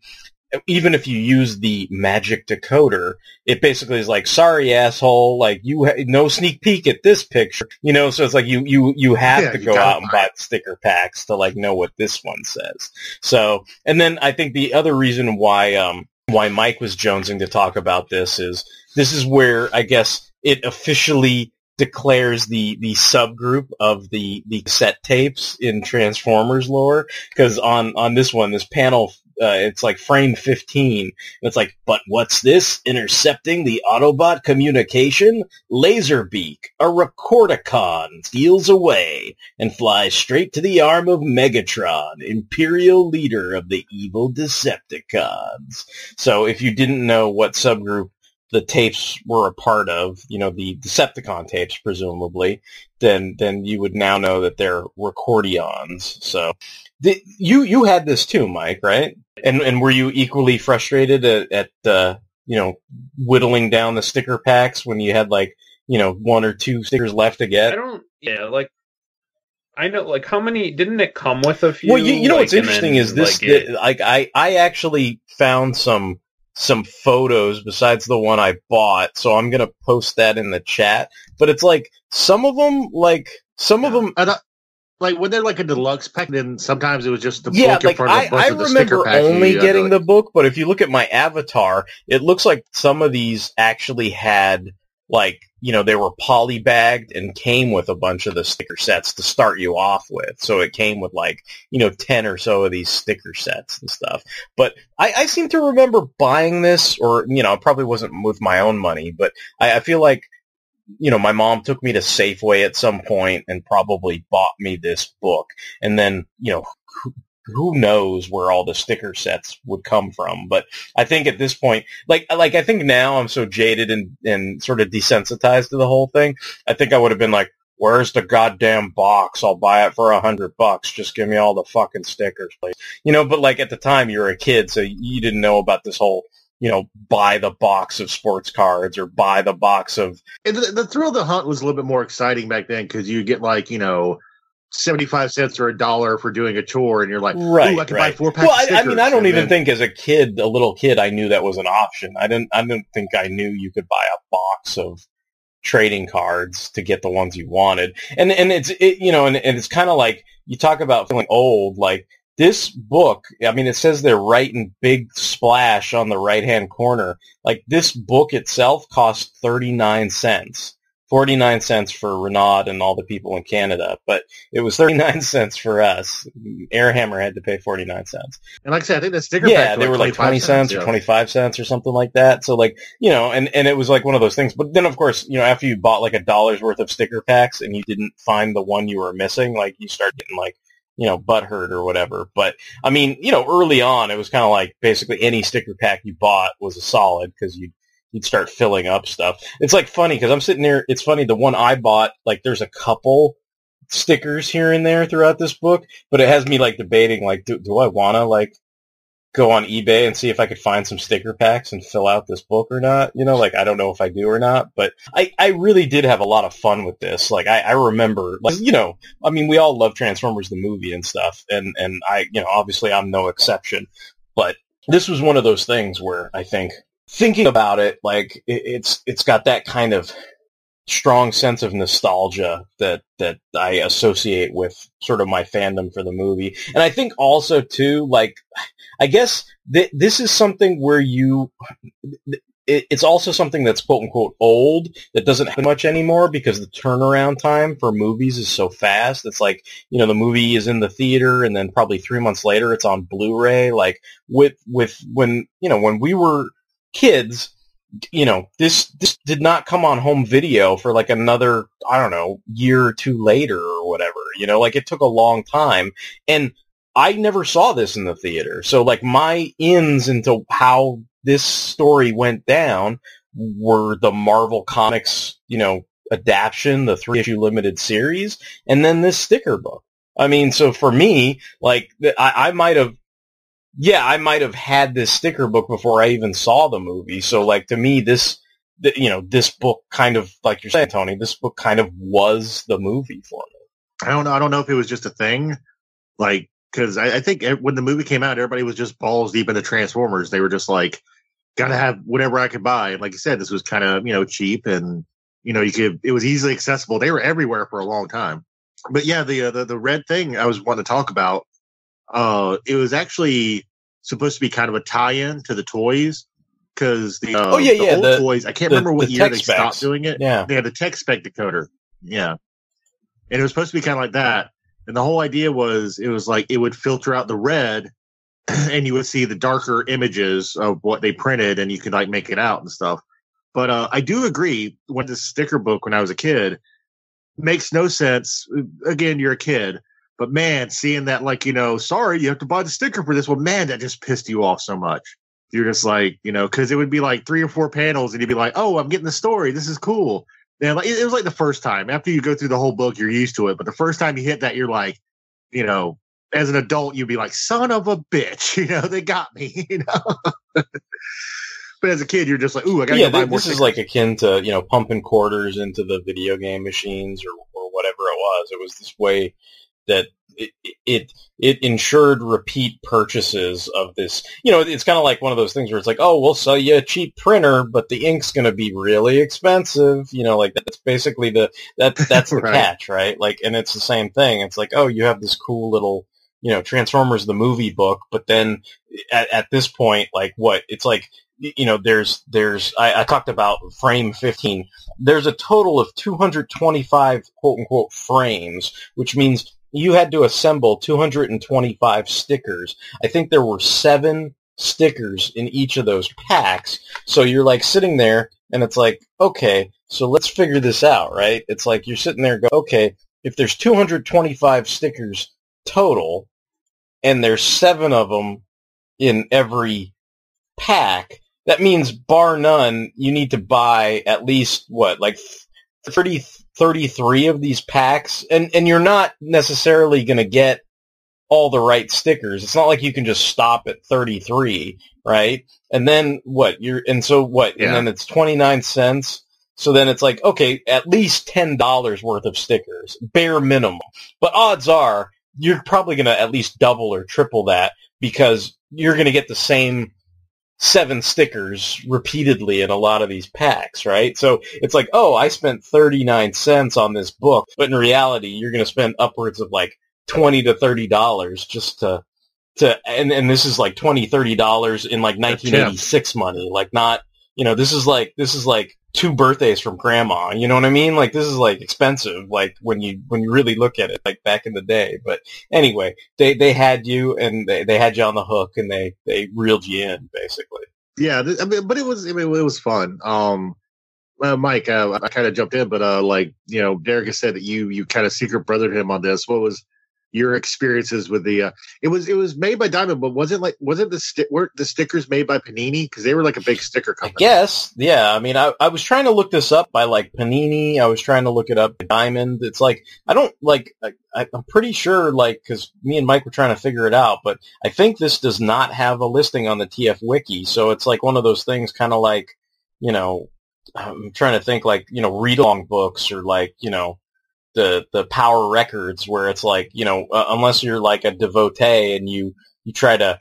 even if you use the magic decoder, it basically is like, sorry, asshole, like you, ha- no sneak peek at this picture, you know, so it's like you, you, you have Yeah, to go out and buy buy sticker packs to like know what this one says. So, and then I think the other reason why, um, why Mike was jonesing to talk about this is this is where I guess it officially declares the the subgroup of the the cassette tapes in Transformers lore because on on this one this panel uh, it's like frame 15 and it's like but what's this intercepting the Autobot communication Laserbeak a Recordicon steals away and flies straight to the arm of Megatron imperial leader of the evil Decepticons so if you didn't know what subgroup the tapes were a part of, you know, the Decepticon tapes, presumably, then then you would now know that they're recordicons. So, the, you you had this too, Mike, right? And and were you equally frustrated at, at uh, you know whittling down the sticker packs when you had like you know one or two stickers left to get? I don't. Yeah, like I know. Like how many? Didn't it come with a few? Well, you, you know like, what's interesting then, is this. Like, it- that- like I I actually found some some photos besides the one I bought, so I'm gonna post that in the chat. But it's like some of them, like some of them. And I, like when they're like a deluxe pack, then sometimes it was just the Yeah, book in front of I, a bunch I of the sticker remember only you getting like- the book, but if you look at my avatar, it looks like some of these actually had like you know they were polybagged and came with a bunch of the sticker sets to start you off with. So it came with like you know ten or so of these sticker sets and stuff. But I, I seem to remember buying this, or you know, it probably wasn't with my own money, but I, I feel like you know, my mom took me to Safeway at some point and probably bought me this book. And then, you know, who, knows where all the sticker sets would come from. But I think at this point, like, like I think now I'm so jaded and, and sort of desensitized to the whole thing. I think I would have been like, where's the goddamn box? I'll buy it for a hundred bucks. Just give me all the fucking stickers, please. You know, but like at the time you were a kid, so you didn't know about this whole, you know, buy the box of sports cards or buy the box of And the, the thrill of the hunt was a little bit more exciting back then because you get like you know. 75 cents or a dollar for doing a chore and you're like right. I can right. buy four packs well, I, I mean, I don't even then- think as a kid, a little kid, I knew that was an option. I didn't. I didn't think I knew you could buy a box of trading cards to get the ones you wanted. And and it's it, you know, and, and it's kind of like you talk about feeling old. Like this book, I mean, it says they're right in big splash on the right hand corner. Like this book itself cost thirty nine cents. 49 cents for Renaud and all the people in Canada, but it was 39 cents for us. Airhammer had to pay 49 cents. and like I said I think the sticker Yeah, they were like 25 20 cents or yeah. 25 cents or something like that. So like, you know, and, and it was like one of those things. But then of course, you know, after you bought like a dollar's worth of sticker packs and you didn't find the one you were missing, like you start getting like, you know, butthurt or whatever. But I mean, you know, early on, it was kind of like basically any sticker pack you bought was a solid because you you'd start filling up stuff. It's like funny because I'm sitting there. It's funny. The one I bought, like, there's a couple stickers here and there throughout this book, but it has me like debating, like, do, do I want to like go on eBay and see if I could find some sticker packs and fill out this book or not? You know, like I don't know if I do or not, but I, I really did have a lot of fun with this. Like I, I remember, like, you know, I mean, we all love Transformers the movie and stuff, and and I, you know, obviously I'm no exception, but this was one of those things where I think thinking about it, like it, it's it's got that kind of strong sense of nostalgia that that I associate with sort of my fandom for the movie, and I think also too, like I guess th- this is something where you. It, it's also something that's quote unquote old that doesn't have much anymore because the turnaround time for movies is so fast. It's like you know the movie is in the theater and then probably three months later it's on Blu-ray. Like with with when you know when we were kids, you know, this this did not come on home video for like another I don't know year or two later or whatever. You know, like it took a long time, and I never saw this in the theater. So like my ins into how this story went down were the Marvel Comics, you know, adaptation, the three issue limited series, and then this sticker book. I mean, so for me, like I, I might have yeah, I might have had this sticker book before I even saw the movie. So like to me, this, th- you know, this book kind of, like you're saying, Tony, this book kind of was the movie for me. I don't know. I don't know if it was just a thing, like because I, I think when the movie came out, everybody was just balls deep into Transformers. They were just like, gotta have whatever I could buy. And like you said, this was kind of you know cheap and you know you could it was easily accessible. They were everywhere for a long time. But yeah, the uh, the the red thing I was wanting to talk about uh, it was actually supposed to be kind of a tie-in to the toys because the uh, Oh, yeah, the yeah, old the- toys. I can't the- remember what the year they specs. stopped doing it. Yeah. they had the tech spec decoder. Yeah, and it was supposed to be kind of like that. And the whole idea was it was like it would filter out the red, and you would see the darker images of what they printed, and you could like make it out and stuff. But uh, I do agree when the sticker book when I was a kid makes no sense. Again, you're a kid, but man, seeing that like you know, sorry, you have to buy the sticker for this one. Man, that just pissed you off so much. You're just like you know, because it would be like three or four panels, and you'd be like, oh, I'm getting the story. This is cool. And like, it was like the first time. After you go through the whole book, you're used to it. But the first time you hit that, you're like, you know, as an adult, you'd be like, son of a bitch, you know, they got me, you know. but as a kid, you're just like, ooh, I gotta yeah, go buy more. this is like akin to you know pumping quarters into the video game machines or, or whatever it was. It was this way that it it it ensured repeat purchases of this. You know, it's kind of like one of those things where it's like, oh, we'll sell you a cheap printer, but the ink's going to be really expensive. You know, like that's basically the that that's the Right. catch, right? Like, and it's the same thing. It's like, oh, you have this cool little you know Transformers the movie book, but then at, at this point, like what it's like you know, there's, there's, I, I talked about frame 15. There's a total of 225 quote unquote frames, which means you had to assemble 225 stickers. I think there were seven stickers in each of those packs. So you're like sitting there and it's like, okay, so let's figure this out, right? It's like you're sitting there go, okay, if there's 225 stickers total and there's seven of them in every pack, that means bar none, you need to buy at least what, like 30, 33 of these packs, and and you're not necessarily going to get all the right stickers. It's not like you can just stop at 33, right? And then what? You're and so what? Yeah. And then it's 29 cents. So then it's like, okay, at least $10 worth of stickers, bare minimum. But odds are you're probably going to at least double or triple that because you're going to get the same seven stickers repeatedly in a lot of these packs, right? So it's like, oh, I spent 39 cents on this book, but in reality, you're going to spend upwards of like 20 to 30 dollars just to to and and this is like 20 30 dollars in like 1986 money, like not, you know, this is like this is like two birthdays from grandma, you know what I mean? Like this is like expensive like when you when you really look at it like back in the day, but anyway, they they had you and they, they had you on the hook and they they reeled you in basically. yeah, I mean, but it was, I mean, it was fun. Um, Mike, uh, I kind of jumped in, but uh, like you know, Derek has said that you you kind of secret brothered him on this. What was your experiences with the? Uh, it was it was made by Diamond, but wasn't like wasn't the sti- were the stickers made by Panini because they were like a big sticker company. Yes, yeah. I mean, I, I was trying to look this up by like Panini. I was trying to look it up by Diamond. It's like I don't like. I, I- I'm pretty sure, like, because me and Mike were trying to figure it out, but I think this does not have a listing on the TF Wiki. So it's like one of those things, kind of like, you know, I'm trying to think like you know read along books or like you know the the Power Records where it's like you know uh, unless you're like a devotee and you you try to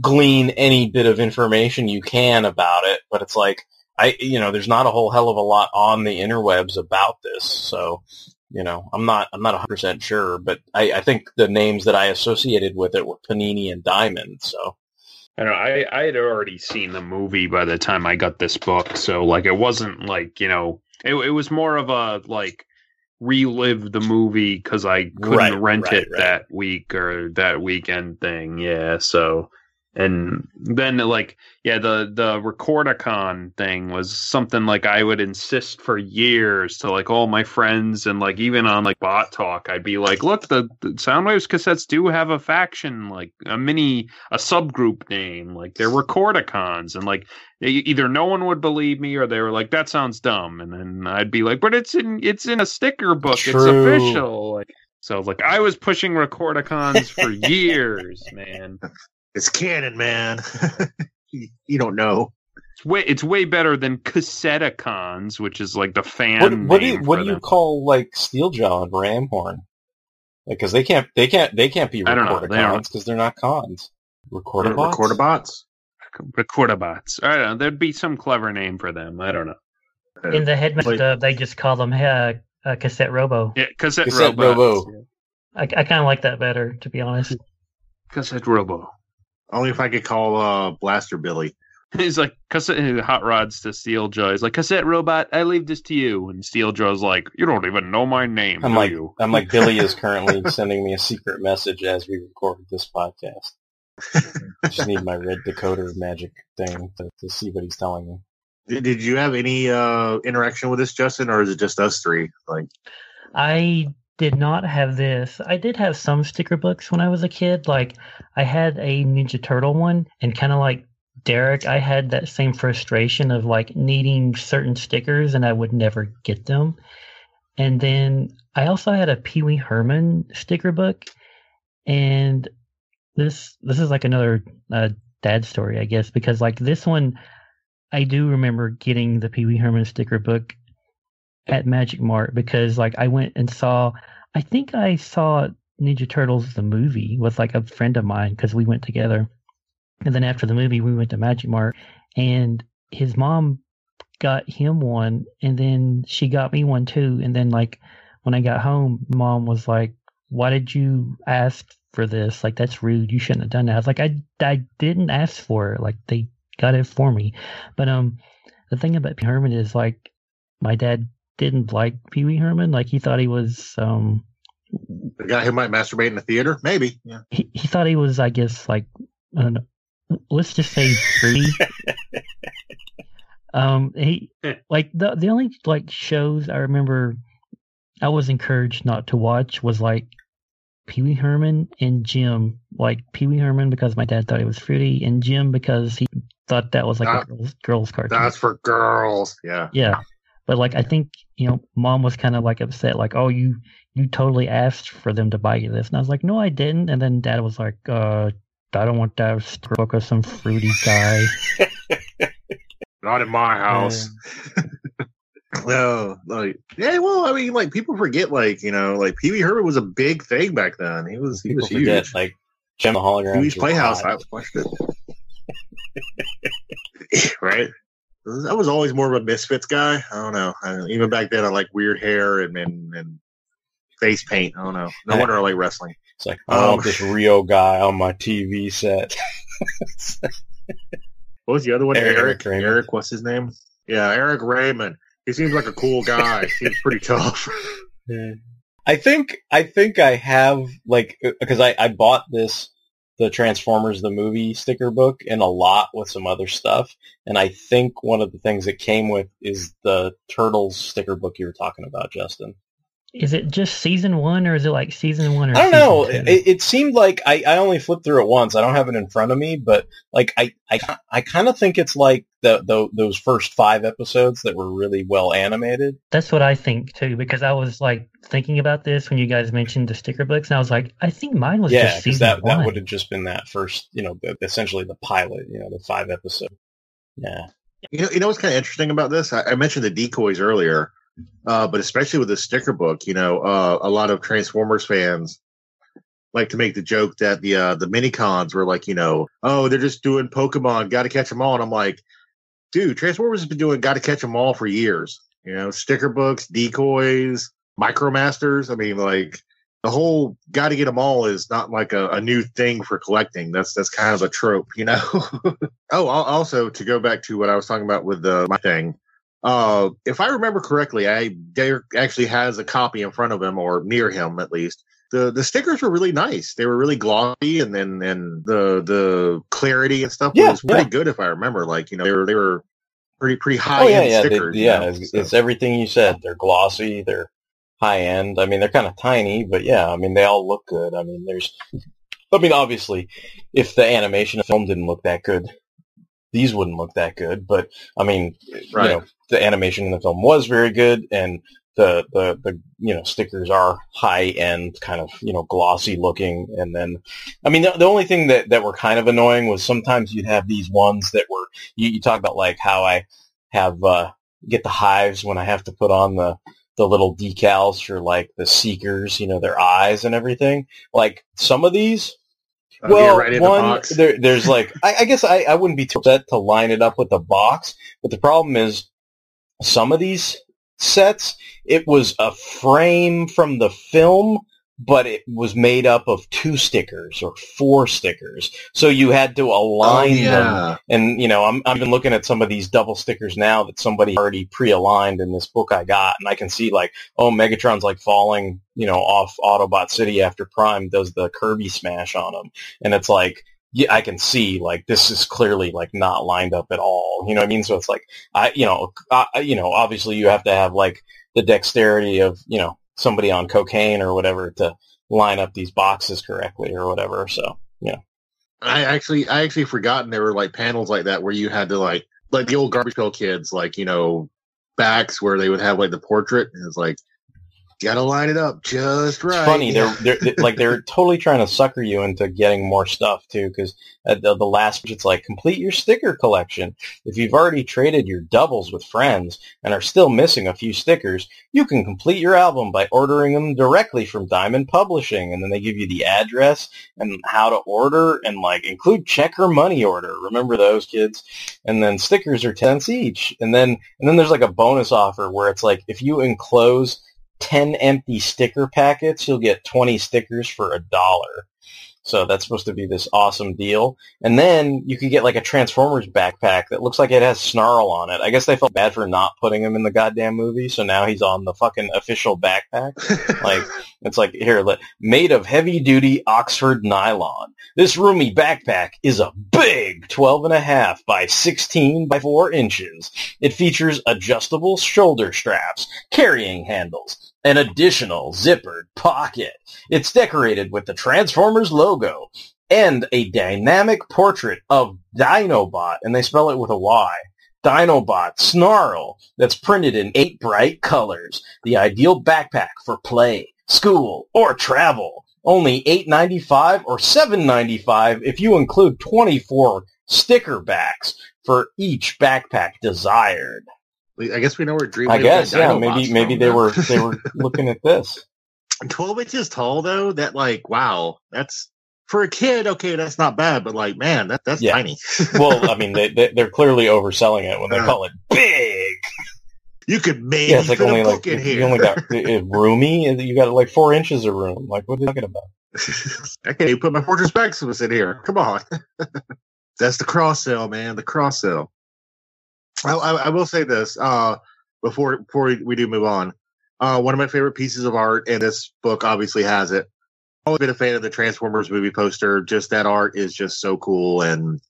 glean any bit of information you can about it, but it's like I you know there's not a whole hell of a lot on the interwebs about this, so you know I'm not I'm not 100 percent sure, but I, I think the names that I associated with it were Panini and Diamond, so. I don't know. I, I had already seen the movie by the time I got this book, so like it wasn't like you know, it, it was more of a like relive the movie because I couldn't Right, rent right, it right. that week or that weekend thing. Yeah, so and then like yeah the the recordicon thing was something like i would insist for years to like all my friends and like even on like bot talk i'd be like look the, the soundwaves cassettes do have a faction like a mini a subgroup name like they're recordicons. And like either no one would believe me or they were like that sounds dumb. And then i'd be like but it's in it's in a sticker book. It's official. Like so like i was pushing recordicons for years man It's canon, man. you, you don't know. It's way it's way better than Cassetticons, which is like the fan. What, what do you what for do you them. call like Steeljaw and Ramhorn? Like, because they can't they can't they can't be I they are- recordicons because they're not cons. Recordabots. Recordabots. Recordabots? I don't know. There'd be some clever name for them. I don't know. In the headmaster, Like- dub, they just call them uh, uh, cassette robo. Yeah, cassette, Cassette. Robo. I, I kind of like that better, to be honest. Cassette robo. Only if I could call uh, Blaster Billy. He's like cassette hot rods to Steeljaw. He's like cassette robot. I leave this to you. And Steeljaw's like, you don't even know my name, I'm do like you? I'm like Billy is currently sending me a secret message as we record this podcast. I just need my red decoder magic thing to, to see what he's telling me. Did, did you have any uh, interaction with this, Justin, or is it just us three? Like, I did not have this. I did have some sticker books when I was a kid. Like I had a Ninja Turtle one, and kind of like Derek, I had that same frustration of like needing certain stickers, and I would never get them. And then I also had a Pee Wee Herman sticker book, and this this is like another uh, dad story, I guess, because like this one, I do remember getting the Pee Wee Herman sticker book at Magic Mart because like I went and saw I think I saw Ninja Turtles the movie with like a friend of mine because we went together. And then after the movie we went to Magic Mart and his mom got him one and then she got me one too. And then like when I got home mom was like why did you ask for this? Like that's rude. You shouldn't have done that. I was like I I didn't ask for it. Like they got it for me. But um the thing about Herman is like my dad didn't like Pee Wee Herman. Like he thought he was um the guy who might masturbate in the theater? Maybe. Yeah. he, he thought he was I guess like I don't know, let's just say fruity. um he like the the only like shows I remember I was encouraged not to watch was like Pee Wee Herman and Jem. Like Pee Wee Herman because my dad thought it was fruity, and Jem because he thought that was like Ah, a girls, girls cartoon. That's for girls. Yeah. Yeah. But like I think, you know, mom was kind of like upset, like, oh you you totally asked for them to buy you this. And I was like, No, I didn't. And then dad was like, uh, I don't want that stroke of some fruity guy. Not in my house. no, like yeah. Well, I mean, like people forget, like you know, like Pee Wee Herman was a big thing back then. He was he People was forget huge. like Jem the hologram. Pee Wee's Playhouse. I watched it. right. I was always more of a Misfits guy. I don't know. I, even back then, I like weird hair and, and and face paint. I don't know. No wonder I like wrestling. It's like I Um, want this Rio guy on my TV set. What was the other one? Eric Eric. Raymond. Eric, what's his name? Yeah, Eric Raymond. He seems like a cool guy. seems pretty tough. Yeah. I think I think I have like because I I bought this the Transformers the movie sticker book and a lot with some other stuff and I think one of the things it came with is the Turtles sticker book you were talking about Justin. Is it just season one or is it like season one or I don't know. season It, two? it seemed like I, I only flipped through it once. I don't have it in front of me, but like I I, I kind of think it's like the, the those first five episodes that were really well animated. That's what I think too, because I was like thinking about this when you guys mentioned the sticker books, and I was like, I think mine was yeah, just because season that one. that would have just been that first, you know, the, essentially the pilot, you know, the five episode. Yeah, You know, you know what's kind of interesting about this? I, I mentioned the decoys earlier, uh, but especially with the sticker book, you know, uh, a lot of Transformers fans like to make the joke that the uh, the mini cons were like, you know, oh, they're just doing Pokemon, got to catch them all, and I'm like, dude, Transformers has been doing got to catch them all for years. You know, sticker books, decoys, micromasters. I mean, like the whole got to get them all is not like a, a new thing for collecting. That's that's kind of a trope, you know. oh, also to go back to what I was talking about with the my thing. Uh, if I remember correctly, I Derek actually has a copy in front of him or near him at least the the stickers were really nice. They were really glossy, and then and the the clarity and stuff Yeah, was pretty yeah. good if I remember. Like you know they were they were pretty pretty high Oh yeah, end yeah, they- stickers. you yeah. know, It's, so. it's everything you said. They're glossy. They're high end. I mean, they're kind of tiny, but yeah, I mean, they all look good. I mean, there's, I mean, obviously, if the animation of the film didn't look that good, these wouldn't look that good. But I mean, Right. you know, the animation in the film was very good, and the the the you know stickers are high end, kind of you know glossy looking. And then, I mean, the, the only thing that that were kind of annoying was sometimes you'd have these ones that were you, you talk about like how I have uh get the hives when I have to put on the the little decals for like the seekers, you know, their eyes and everything. Like some of these, Uh, well, right in the one there, there's like I, I guess I, I wouldn't be too upset to line it up with the box, but the problem is some of these sets. It was a frame from the film but it was made up of two stickers or four stickers. So you had to oh, align Oh, yeah. them and you know I'm I've been looking at some of these double stickers now that somebody already pre-aligned in this book I got. And I can see like oh Megatron's like falling you know off Autobot City after Prime does the Kirby smash on him and it's like yeah, I can see like this is clearly like not lined up at all. You know what I mean? So it's like I, you know, I, you know, obviously you have to have like the dexterity of you know somebody on cocaine or whatever to line up these boxes correctly or whatever. So yeah, I actually I actually forgotten there were like panels like that where you had to like like the old garbage pail kids like you know backs where they would have like the portrait and it's like gotta line it up just right. It's funny. They're, they're, they like they're totally trying to sucker you into getting more stuff too. Because at the, the last, it's like complete your sticker collection. If you've already traded your doubles with friends and are still missing a few stickers, you can complete your album by ordering them directly from Diamond Publishing, and then they give you the address and how to order and like include check or money order. Remember those kids? And then stickers are ten cents each, and then and then there's like a bonus offer where it's like if you enclose 10 empty sticker packets, you'll get 20 stickers for a dollar. So that's supposed to be this awesome deal. And then you could get like a Transformers backpack that looks like it has Snarl on it. I guess they felt bad for not putting him in the goddamn movie, so now he's on the fucking official backpack. like it's like here, let, made of heavy-duty Oxford nylon. This roomy backpack is a big 12 and a half by 16 by 4 inches. It features adjustable shoulder straps, carrying handles, an additional zippered pocket. It's decorated with the Transformers logo and a dynamic portrait of Dinobot, and they spell it with a Y. Dinobot Snarl that's printed in eight bright colors. The ideal backpack for play, school, or travel. Only $8.95 or $7.95 if you include 24 sticker backs for each backpack desired. I guess we know where Dream. I guess, yeah, maybe maybe they were they were looking at this. twelve inches tall though. That like wow, that's for a kid. Okay, that's not bad, but like man, that that's Yeah. tiny. Well, I mean, they, they they're clearly overselling it when they Uh. call it big. you could maybe Yeah, it's like fit only a like book in you here. only got roomy, and you got like four inches of room. Like, what are you talking about? I can't even put my Fortress back. Maximus in here. Come on. That's the cross sell, man. The cross sell. I, I, will say this uh, before before we, we do move on. Uh, one of my favorite pieces of art, and this book obviously has it. I've Always been a fan of the Transformers movie poster. Just that art is just so cool, and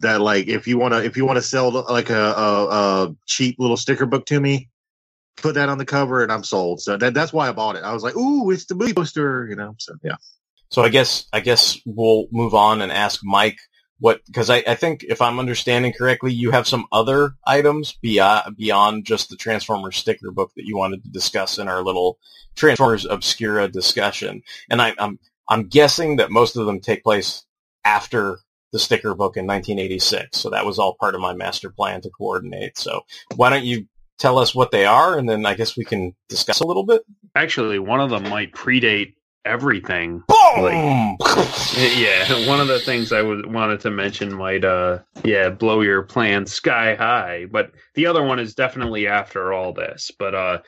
that like if you want to if you want to sell like a, a, a cheap little sticker book to me, put that on the cover, and I'm sold. So that, that's why I bought it. I was like, ooh, it's the movie poster, you know. So yeah. So I guess I guess we'll move on and ask Mike what because I, I think if I'm understanding correctly, you have some other items beyond beyond just the Transformers sticker book that you wanted to discuss in our little Transformers Obscura discussion, and I, I'm I'm guessing that most of them take place after the sticker book in 1986. So that was all part of my master plan to coordinate. So why don't you tell us what they are, and then I guess we can discuss a little bit. Actually, one of them might predate everything. Boom! yeah, one of the things I was wanted to mention might uh yeah, blow your plans sky high, but the other one is definitely after all this. But uh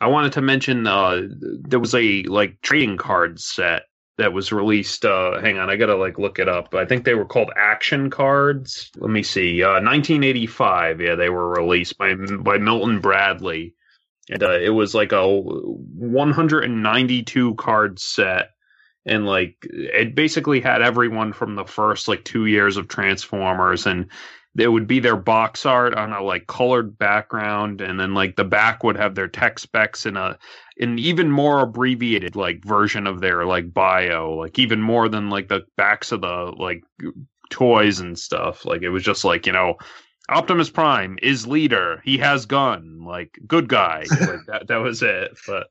I wanted to mention uh there was a like trading card set that was released uh hang on, I got to like look it up. I think they were called action cards. Let me see. Uh 1985. Yeah, they were released by by Milton Bradley. And uh, it was like a 192 card set and like it basically had everyone from the first like two years of Transformers, and it would be their box art on a like colored background, and then like the back would have their tech specs in a an even more abbreviated like version of their like bio, like even more than like the backs of the like toys and stuff. Like it was just like you know. Optimus Prime is leader. He has gun. Like good guy. Like that. That was it. But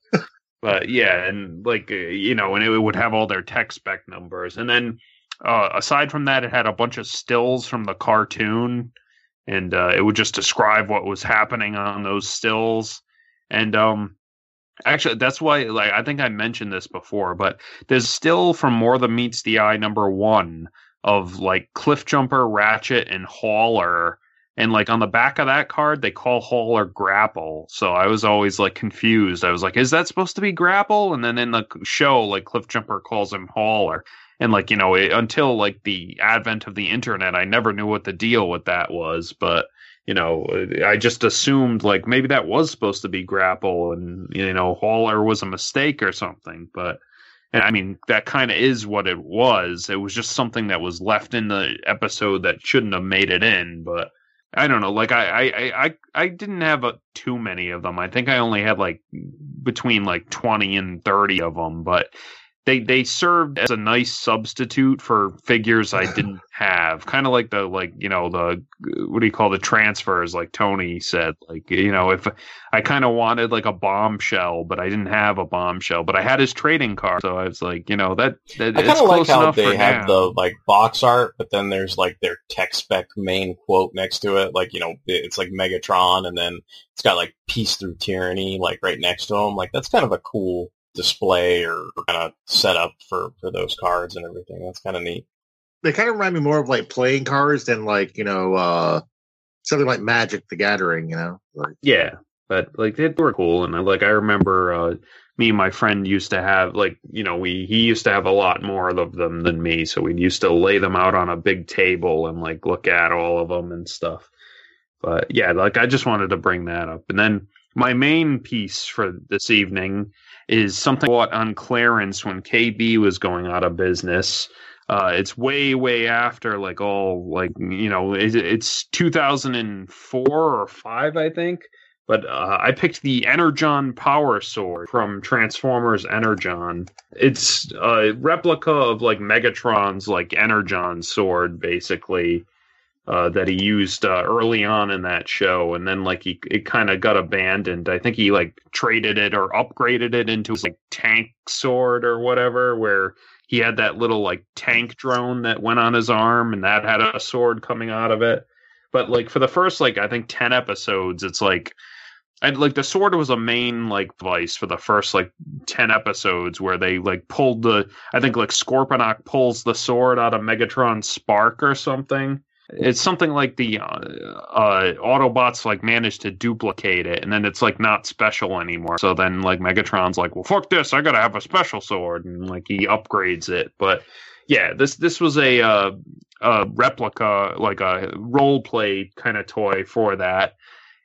but yeah, and like uh, you know, and it would have all their tech spec numbers, and then uh, aside from that, it had a bunch of stills from the cartoon, and uh, it would just describe what was happening on those stills, and um. Actually, that's why, like, I think I mentioned this before, but there's still from More Than Meets the Eye number one of like Cliff Jumper, Ratchet, and Hauler and like on the back of that card, they call Hauler Grapple. So I was always like confused. I was like, is that supposed to be Grapple? And then in the show, like Cliff Jumper calls him Hauler. And like, you know, it, until like the advent of the internet, I never knew what the deal with that was. But, you know, I just assumed like maybe that was supposed to be Grapple and, you know, Hauler was a mistake or something. But, and I mean, that kind of is what it was. It was just something that was left in the episode that shouldn't have made it in. But, I don't know. Like I, I, I, I didn't have a, too many of them. I think I only had like between like twenty and thirty of them. But they they served as a nice substitute for figures I didn't have. Kind of like the like you know the what do you call the transfers? Like Tony said, like you know if I kind of wanted like a bombshell, but I didn't have a bombshell, but I had his trading card, so I was like, you know that. that I kind of like how they have now. the like box art, but then there's like their tech spec main quote next to it. Like you know, it's like Megatron, and then it's got like "Peace Through Tyranny" like right next to him. Like that's kind of a cool display or kind of setup for for those cards and everything. That's kind of neat. They kind of remind me more of like playing cards than like you know uh something like Magic the Gathering. You know, like Yeah, but like they were cool, and I like I remember uh, me and my friend used to have like you know we he used to have a lot more of them than me, so we used to lay them out on a big table and like look at all of them and stuff. But yeah, like I just wanted to bring that up, and then my main piece for this evening is something bought on clearance when KB was going out of business. Uh, it's way, way after like all like you know it, it's 2004 or five, I think. But uh, I picked the Energon Power Sword from Transformers Energon. It's a replica of like Megatron's like Energon sword, basically. Uh, that he used uh, early on in that show, and then like he it kind of got abandoned. I think he like traded it or upgraded it into his like tank sword or whatever, where he had that little like tank drone that went on his arm, and that had a sword coming out of it. But like for the first like I think ten episodes, it's like and like the sword was a main like vice for the first like 10 episodes where they like pulled the i think like scorponok pulls the sword out of megatron's spark or something it's something like the uh, uh autobots like managed to duplicate it and then it's like not special anymore so then like megatron's like well fuck this i gotta have a special sword and like he upgrades it but yeah this this was a uh a replica like a role play kind of toy for that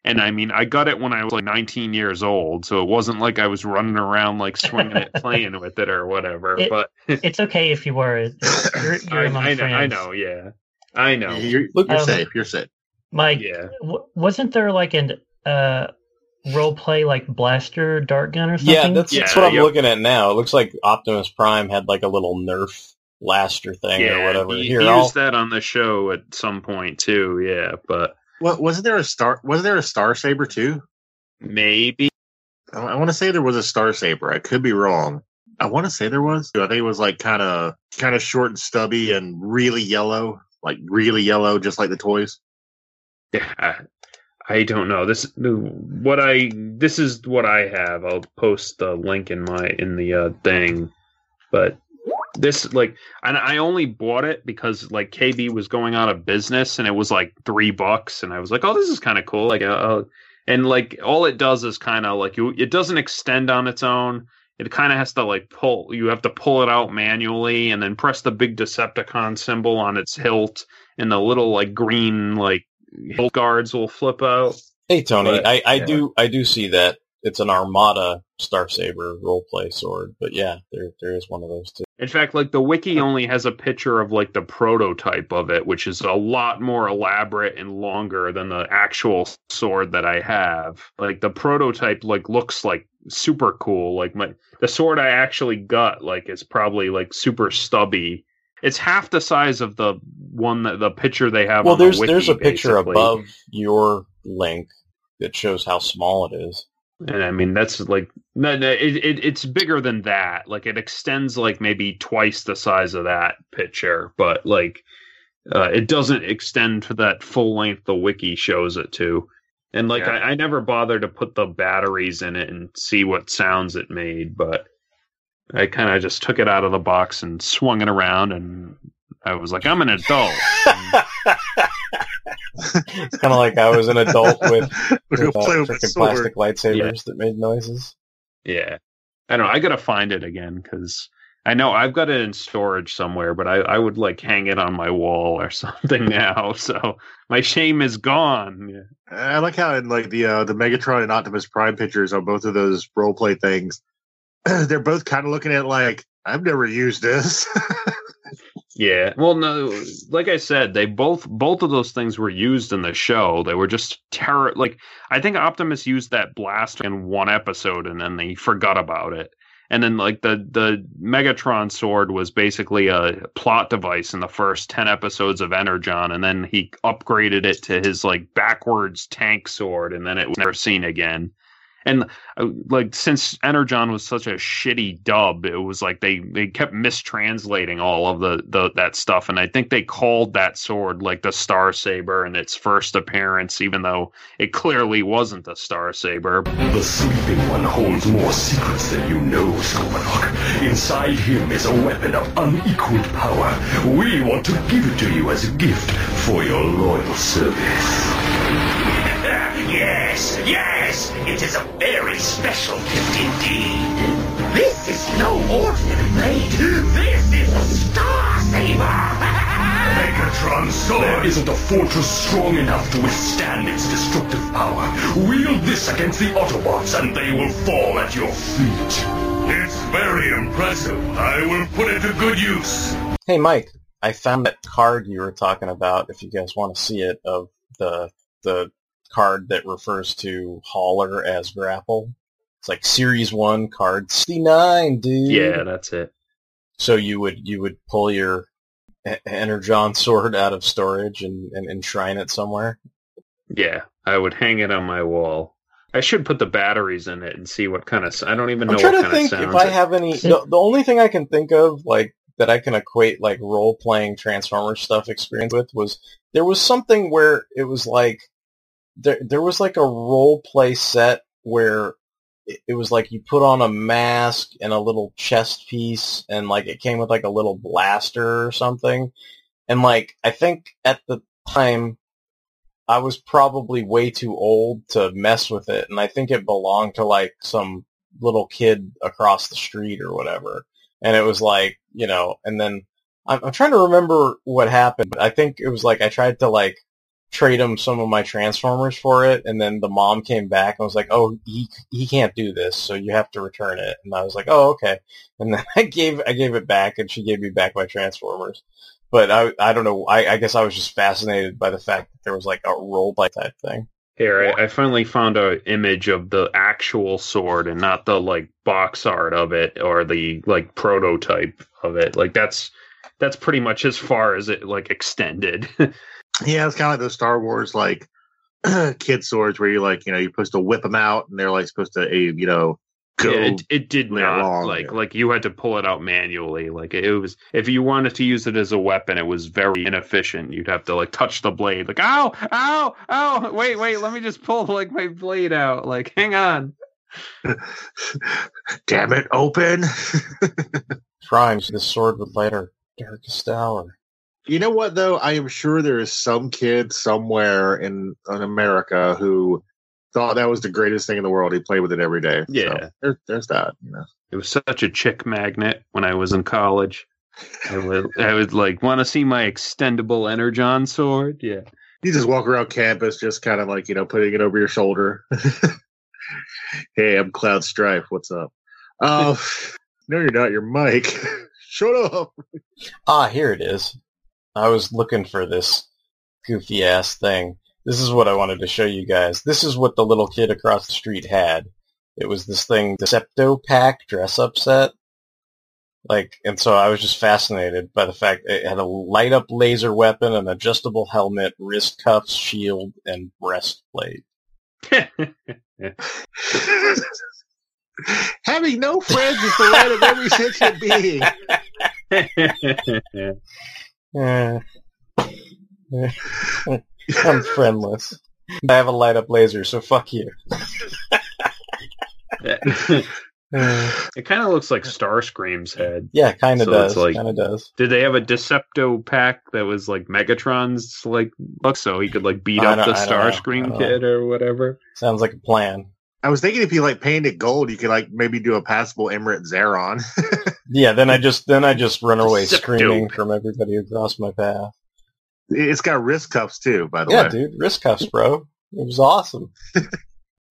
and I mean, I got it when I was like 19 years old, so it wasn't like I was running around like swinging it, playing with it or whatever. It- but it's okay if you were. You're, you're I, among I know, friends. I know, yeah, I know. you're, Look, you're Um, safe. You're safe. Mike, Yeah, w- wasn't there like an uh role play like blaster dart gun or something? Yeah, that's, that's Yeah, what I'm yep. looking at now. It looks like Optimus Prime had like a little Nerf blaster thing or whatever. He, Here, he used that on the show at some point too. Yeah, but What wasn't there a star? Wasn't there a Star Saber too? maybe I, I want to say there was a Star Saber. I could be wrong. I want to say there was. I think it was like kind of kind of short and stubby and really yellow, like really yellow, just like the toys. Yeah, I, don't know. This what I this is what I have. I'll post the link in my in the uh, thing. But this like and I only bought it because like KB was going out of business and it was like 3 bucks and I was like, "Oh, this is kind of cool." Like uh, and like all it does is kind of like it doesn't extend on its own. It kind of has to like pull you have to pull it out manually and then press the big Decepticon symbol on its hilt and the little like green like hilt guards will flip out. hey Tony, but, I, I yeah. do I do see that it's an Armada Star Saber roleplay sword, but yeah, there there is one of those too. In fact, like the wiki only has a picture of like the prototype of it, which is a lot more elaborate and longer than the actual sword that I have. Like the prototype like looks like super cool. Like my the sword I actually got like is probably like super stubby. It's half the size of the one that the picture they have. Well, on the there's wiki, there's a picture basically. above your link that shows how small it is. And I mean, that's like no, no, it, it it's bigger than that. Like it extends like maybe twice the size of that picture, but like uh, it doesn't extend to that full length the wiki shows it to. And like Yeah. I, I never bothered to put the batteries in it and see what sounds it made, but I kind of just took it out of the box and swung it around, and I was like, I'm an adult. It's kind of like I was an adult with, with uh, with my freaking sword. plastic lightsabers that made noises. Yeah. I don't know. I got to find it again because I know I've got it in storage somewhere, but I, I would like hang it on my wall or something now. So my shame is gone. Yeah. I like how in like the uh, the Megatron and Optimus Prime pictures on both of those role play things, they're both kind of looking at like I've never used this. Yeah. Well, no, like I said, they both both of those things were used in the show. They were just terror. Like I think Optimus used that blaster in one episode, and then they forgot about it. And then like the the Megatron sword was basically a plot device in the first ten episodes of Energon, and then he upgraded it to his like backwards tank sword, and then it was never seen again. And uh, like since Energon was such a shitty dub, it was like they they kept mistranslating all of the, the that stuff, and I think they called that sword like the Star Saber in its first appearance, even though it clearly wasn't the Star Saber. The sleeping one holds more secrets than you know, Scorponok. Inside him is a weapon of unequaled power. We want to give it to you as a gift for your loyal service. Yes, yes, it is a very special gift indeed. This is no ordinary blade. This is a Star Saber. Megatron sword! There isn't a fortress strong enough to withstand its destructive power. Wield this against the Autobots and they will fall at your feet. It's very impressive. I will put it to good use. Hey, Mike, I found that card you were talking about. If you guys want to see it, of the the card that refers to Hauler as Grapple. It's like Series One, card sixty nine, dude. Yeah, that's it. So you would you would pull your Energon sword out of storage and, and enshrine it somewhere. Yeah, I would hang it on my wall. I should put the batteries in it and see what kind of. I don't even know I'm trying what to kind of think sounds. if I it- have any. The, the only thing I can think of, like that, I can equate like role playing Transformers stuff experience with was there was something where it was like there there was like a role play set where it, it was like you put on a mask and a little chest piece and like it came with like a little blaster or something, and like I think at the time I was probably way too old to mess with it, and I think it belonged to like some little kid across the street or whatever. And it was like, you know, and then I'm, I'm trying to remember what happened. But I think it was like I tried to like trade him some of my Transformers for it, and then the mom came back and was like, "Oh, he he can't do this, so you have to return it." And I was like, "Oh, okay." And then I gave I gave it back, and she gave me back my Transformers. But I I don't know. I, I guess I was just fascinated by the fact that there was like a role play type thing. Here, I, I finally found an image of the actual sword and not the like box art of it or the like prototype of it. Like that's that's pretty much as far as it like extended. Yeah, it's kind of like those Star Wars like kid swords where you like you know you're supposed to whip them out and they're like supposed to eh, you know go. Yeah, it, it did not on, like yeah. like you had to pull it out manually. Like it was if you wanted to use it as a weapon, it was very inefficient. You'd have to like touch the blade, like ow, ow, ow. Wait, wait, let me just pull like my blade out. Like hang on. Damn it, open. Primes the sword with lighter darkest hour. You know what though? I am sure there is some kid somewhere in, in America who thought that was the greatest thing in the world. He played with it every day. Yeah. So there, there's that. You know. It was such a chick magnet when I was in college. I would, I would like want to see my extendable Energon sword. Yeah. You just walk around campus, just kind of like you know, putting it over your shoulder. hey, I'm Cloud Strife. What's up? Oh, no, you're not. You're Mike. Shut up. Ah, here it is. I was looking for this goofy ass thing. This is what I wanted to show you guys. This is what the little kid across the street had. It was this thing, Decepto Pack dress up set. Like, and so I was just fascinated by the fact it had a light up laser weapon, an adjustable helmet, wrist cuffs, shield, and breastplate. Having no friends is the right of every sentient being. Eh. I'm friendless. I have a light up laser, so fuck you. it kind of looks like Starscream's head. Yeah, kind of So does. like- kind of does. Did they have a Decepto pack that was like Megatron's like look so he could like beat I up the I don't know. I Starscream kid or whatever? Sounds like a plan. I was thinking if you like painted gold, you could like maybe do a passable Emirate Xaaron. Yeah, then I just then I just run away Decepto. screaming from everybody who crossed my path. it's got wrist cuffs too, by the Yeah, way. dude, wrist cuffs, bro. It was awesome.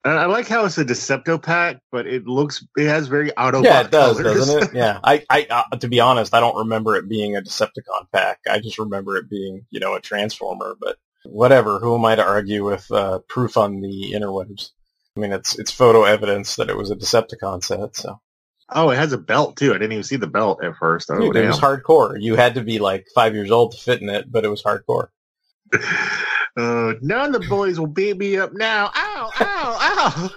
And I like how it's a Decepto pack, but it looks it has very Autobot yeah, it does, colors. doesn't it? Yeah. I, I, uh, to be honest, I don't remember it being a Decepticon pack. I just remember it being, you know, a Transformer. But whatever. Who am I to argue with uh, proof on the interwebs? I mean, it's it's photo evidence that it was a Decepticon set. So Oh, it has a belt too. I didn't even see the belt at first. Oh, Dude, it was hardcore. You had to be like five years old to fit in it, but it was hardcore. Uh, none of the boys will beat me up now. Ow, ow, ow.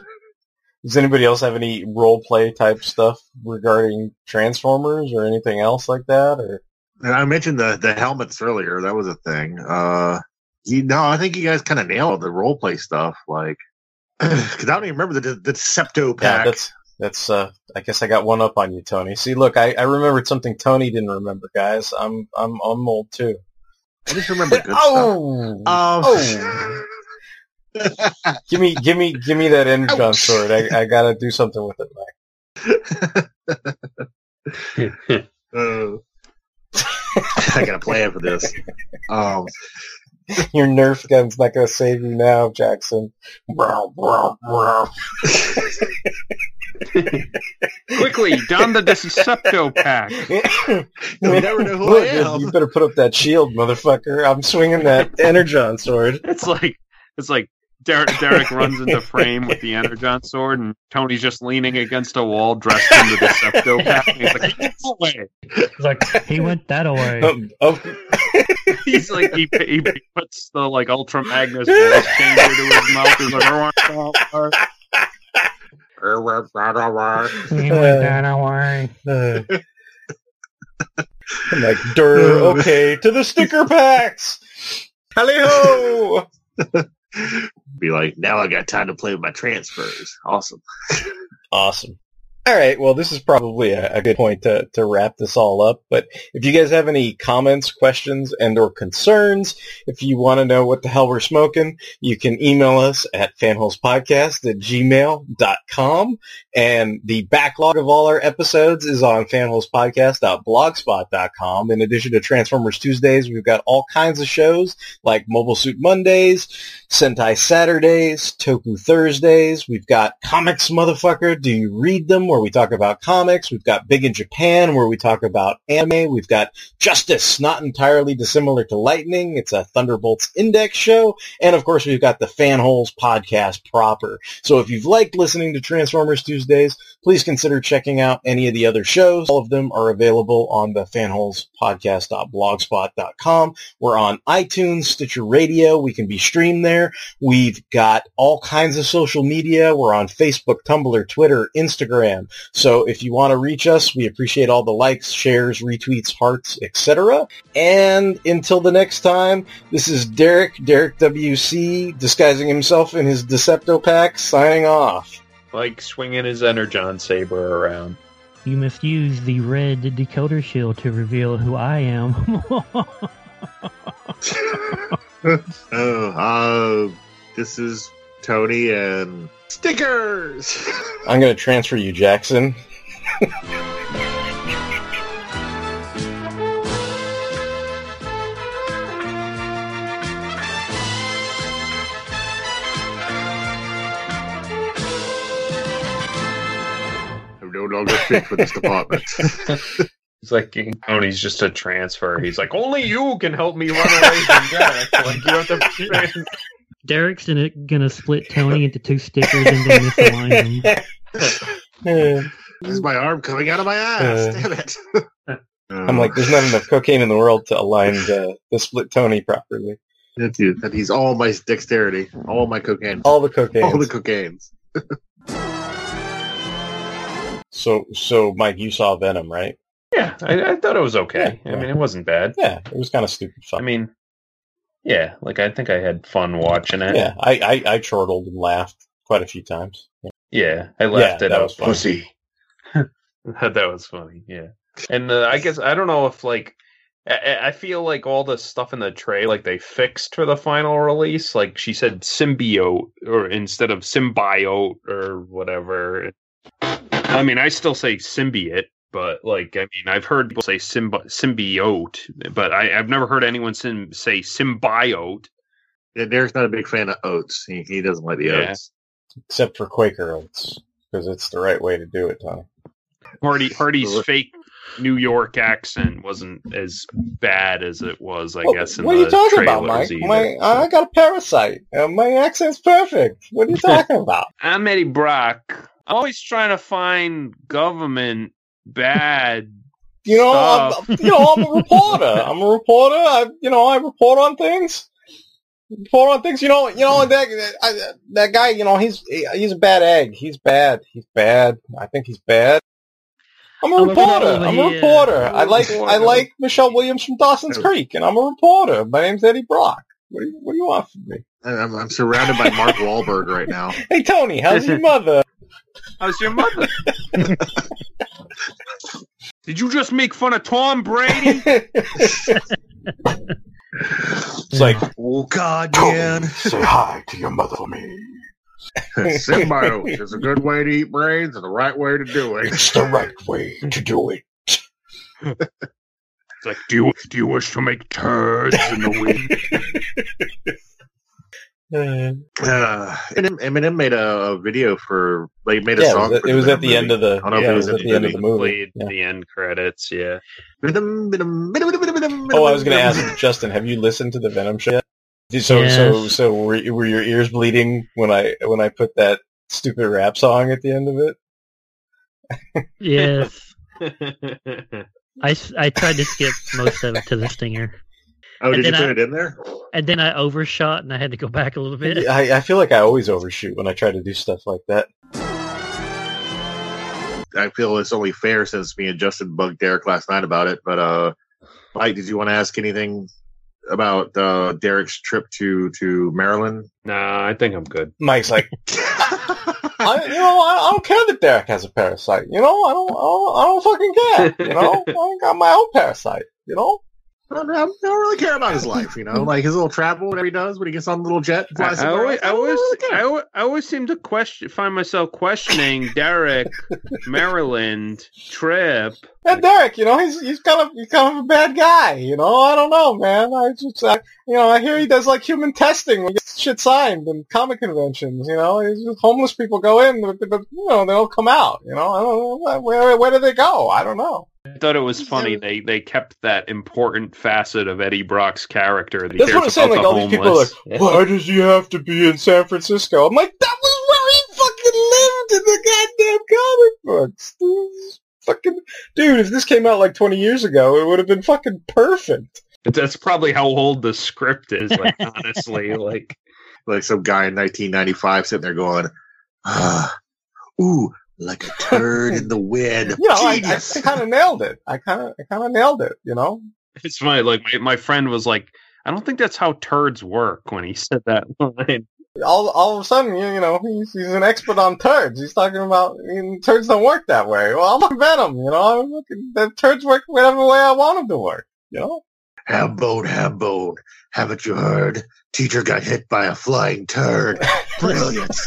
Does anybody else have any role play type stuff regarding Transformers or anything else like that? Or And I mentioned the the helmets earlier. That was a thing. Uh, you know, I think you guys kind of nailed the role play stuff. Like, because I don't even remember the the Decepto yeah, that's that's. uh I guess I got one up on you, Tony. See, look, I, I remembered something Tony didn't remember, guys. I'm I'm I'm old too. I just remember good oh, Um, give me give me give me that energon sword. I, I gotta do something with it, Mike. uh, I got a plan for this. Um, Your Nerf gun's not gonna save you now, Jackson. Quickly, don the Decepto pack. You'll never know who Look, I am. You better put up that shield, motherfucker. I'm swinging that energon sword. It's like it's like Derek, Derek runs into frame with the Energon sword, and Tony's just leaning against a wall, dressed in the Decepto pack. He's like, "Get away!" It's like he went that away. Um, oh, He's like, he, he puts the like Ultra Magnus voice changer to his mouth. He's like, "I want that." Well, right, all right. He went that away. uh, I'm like, Dur, okay, to the sticker packs. Tally ho! Be like, now I got time to play with my transfers. Awesome. Awesome. All right. Well, this is probably a, a good point to, to wrap this all up. But if you guys have any comments, questions, and or concerns, if you want to know what the hell we're smoking, you can email us at fanholespodcast at gmail.com. And the backlog of all our episodes is on fanholespodcast.blogspot.com. In addition to Transformers Tuesdays, we've got all kinds of shows like Mobile Suit Mondays, Sentai Saturdays, Toku Thursdays. We've got Comics Motherfucker. Do you read them? Where we talk about comics. We've got Big in Japan, where we talk about anime. We've got Justice, not entirely dissimilar to Lightning. It's a Thunderbolts Index show. And of course, we've got the Fanholes podcast proper. So if you've liked listening to Transformers Tuesdays, please consider checking out any of the other shows. All of them are available on the fanholespodcast.blogspot.com. We're on iTunes, Stitcher Radio. We can be streamed there. We've got all kinds of social media. We're on Facebook, Tumblr, Twitter, Instagram. So if you want to reach us, we appreciate all the likes, shares, retweets, hearts, etc. And until the next time, this is Derek, Derek WC, disguising himself in his Decepto pack, signing off. Like swinging his Energon saber around. You must use the red decoder shield to reveal who I am. Oh, uh, this is Tony and stickers. I'm going to transfer you, Jackson. I'm no longer fit for this department. He's like Tony's just a transfer. He's like, only you can help me run away from Derek. Like you have to. Derek's gonna, gonna split Tony into two stickers and then misalign them. This is my arm coming out of my ass. Uh, Damn it. I'm like, there's not enough cocaine in the world to align the, the split Tony properly. That dude, that he's all my dexterity, all my cocaine, All the cocaine. all the cocaines. So, so Mike, you saw Venom, right? Yeah, I, I thought it was okay. Yeah, I mean, it wasn't bad. Yeah, it was kind of stupid fun. I mean, yeah, like I think I had fun watching it. yeah, I, I, I chortled and laughed quite a few times. Yeah, I laughed Yeah, it that was. Pussy. that was funny. Yeah, and uh, I guess I don't know if like I, I feel like all the stuff in the tray like they fixed for the final release. Like she said, symbiote or instead of symbiote or whatever. I mean, I still say symbiote, but like I mean, I've heard people say symbi- symbiote, but I, I've never heard anyone sim- say symbiote. Yeah, Derek's not a big fan of oats. He, he doesn't like the Yeah. oats. Except for Quaker Oats, because it's the right way to do it, Tony. Hardy Hardy's fake New York accent wasn't as bad as it was, I What- guess. In what are the you talking about, Mike? either. My, I got a parasite. Uh, my accent's perfect. What are you talking about? I'm Eddie Brock. I'm always trying to find government bad. You know, I'm, you know, I'm a reporter. I'm a reporter. I, you know, I report on things. Report on things. You know, you know that I, that guy. You know, he's he's a bad egg. He's bad. He's bad. I think he's bad. I'm a I'm a reporter. reporter, I'm a yeah. reporter. I like I reporter. like Michelle Williams from Dawson's Creek, and I'm a reporter. My name's Eddie Brock. What do you, what do you want from me? I'm, I'm surrounded by Mark Wahlberg right now. Hey Tony, how's your mother? How's your mother? Did you just make fun of Tom Brady? It's like, Oh God, man! Say hi to your mother for me. Symbiote is a good way to eat brains and the right way to do it. It's the right way to do it. It's like, do you do you wish to make turds in the wind? Uh, Eminem, Eminem made a, a video for like made a yeah, it song. was, it was at the movie. end of the. I don't know yeah, if it was at the end of the movie. Played Yeah. the end credits. Yeah. Oh, I was going to ask Justin, have you listened to the Venom show yet? So, so, Yes. so were, were your ears bleeding when I when I put that stupid rap song at the end of it? Yes. I, I tried to skip most of it to the stinger. Oh, And did you then put I- it in there? And then I overshot and I had to go back a little bit. I, I feel like I always overshoot when I try to do stuff like that. I feel it's only fair since me and Justin bugged Derek last night about it. But uh, Mike, did you want to ask anything about uh, Derek's trip to to Maryland? nah, I think I'm good. Mike's like, I, you know, I, I don't care that Derek has a parasite. You know, I don't, I don't, I don't fucking care. You know, I got my own parasite. You know, I don't, I don't really care about his life, you know, like his little travel, whatever he does when he gets on the little jet. and I, I always. I don't always, really care. I, always, I always seem to question, find myself questioning Derek Maryland trip. and Derek, you know, he's he's kind of he's kind of a bad guy. You know, I don't know, man. I just, I, you know, I hear he does like human testing when he gets shit signed in comic conventions. You know, He's just, homeless people go in, but, but you know, they don't come out. You know, I don't know where where do they go? I don't know. I thought it was funny they they kept that important facet of Eddie Brock's character. That That's what I'm saying. Like the all these people are like, why does he have to be in San Francisco? I'm like, that was where he fucking lived in the goddamn comic books. This fucking dude, if this came out like 20 years ago, it would have been fucking perfect. That's probably how old the script is. Like honestly, like like some guy in 1995 sitting there going, ah, ooh, like a turd in the wind. You know, I, I, Genius. I kind of nailed it. I kind of, I kind of nailed it. You know, it's funny. Like my, my friend was like, I don't think that's how turds work when he said that line. all all of a sudden, you, you know, he's he's an expert on turds. He's talking about I mean, turds don't work that way. Well, I'm a Venom. You know, I'm looking, the turds work whatever way I want them to work. You know. Ham bone, ham bone. Haven't you heard? Teacher got hit by a flying turd. Brilliant.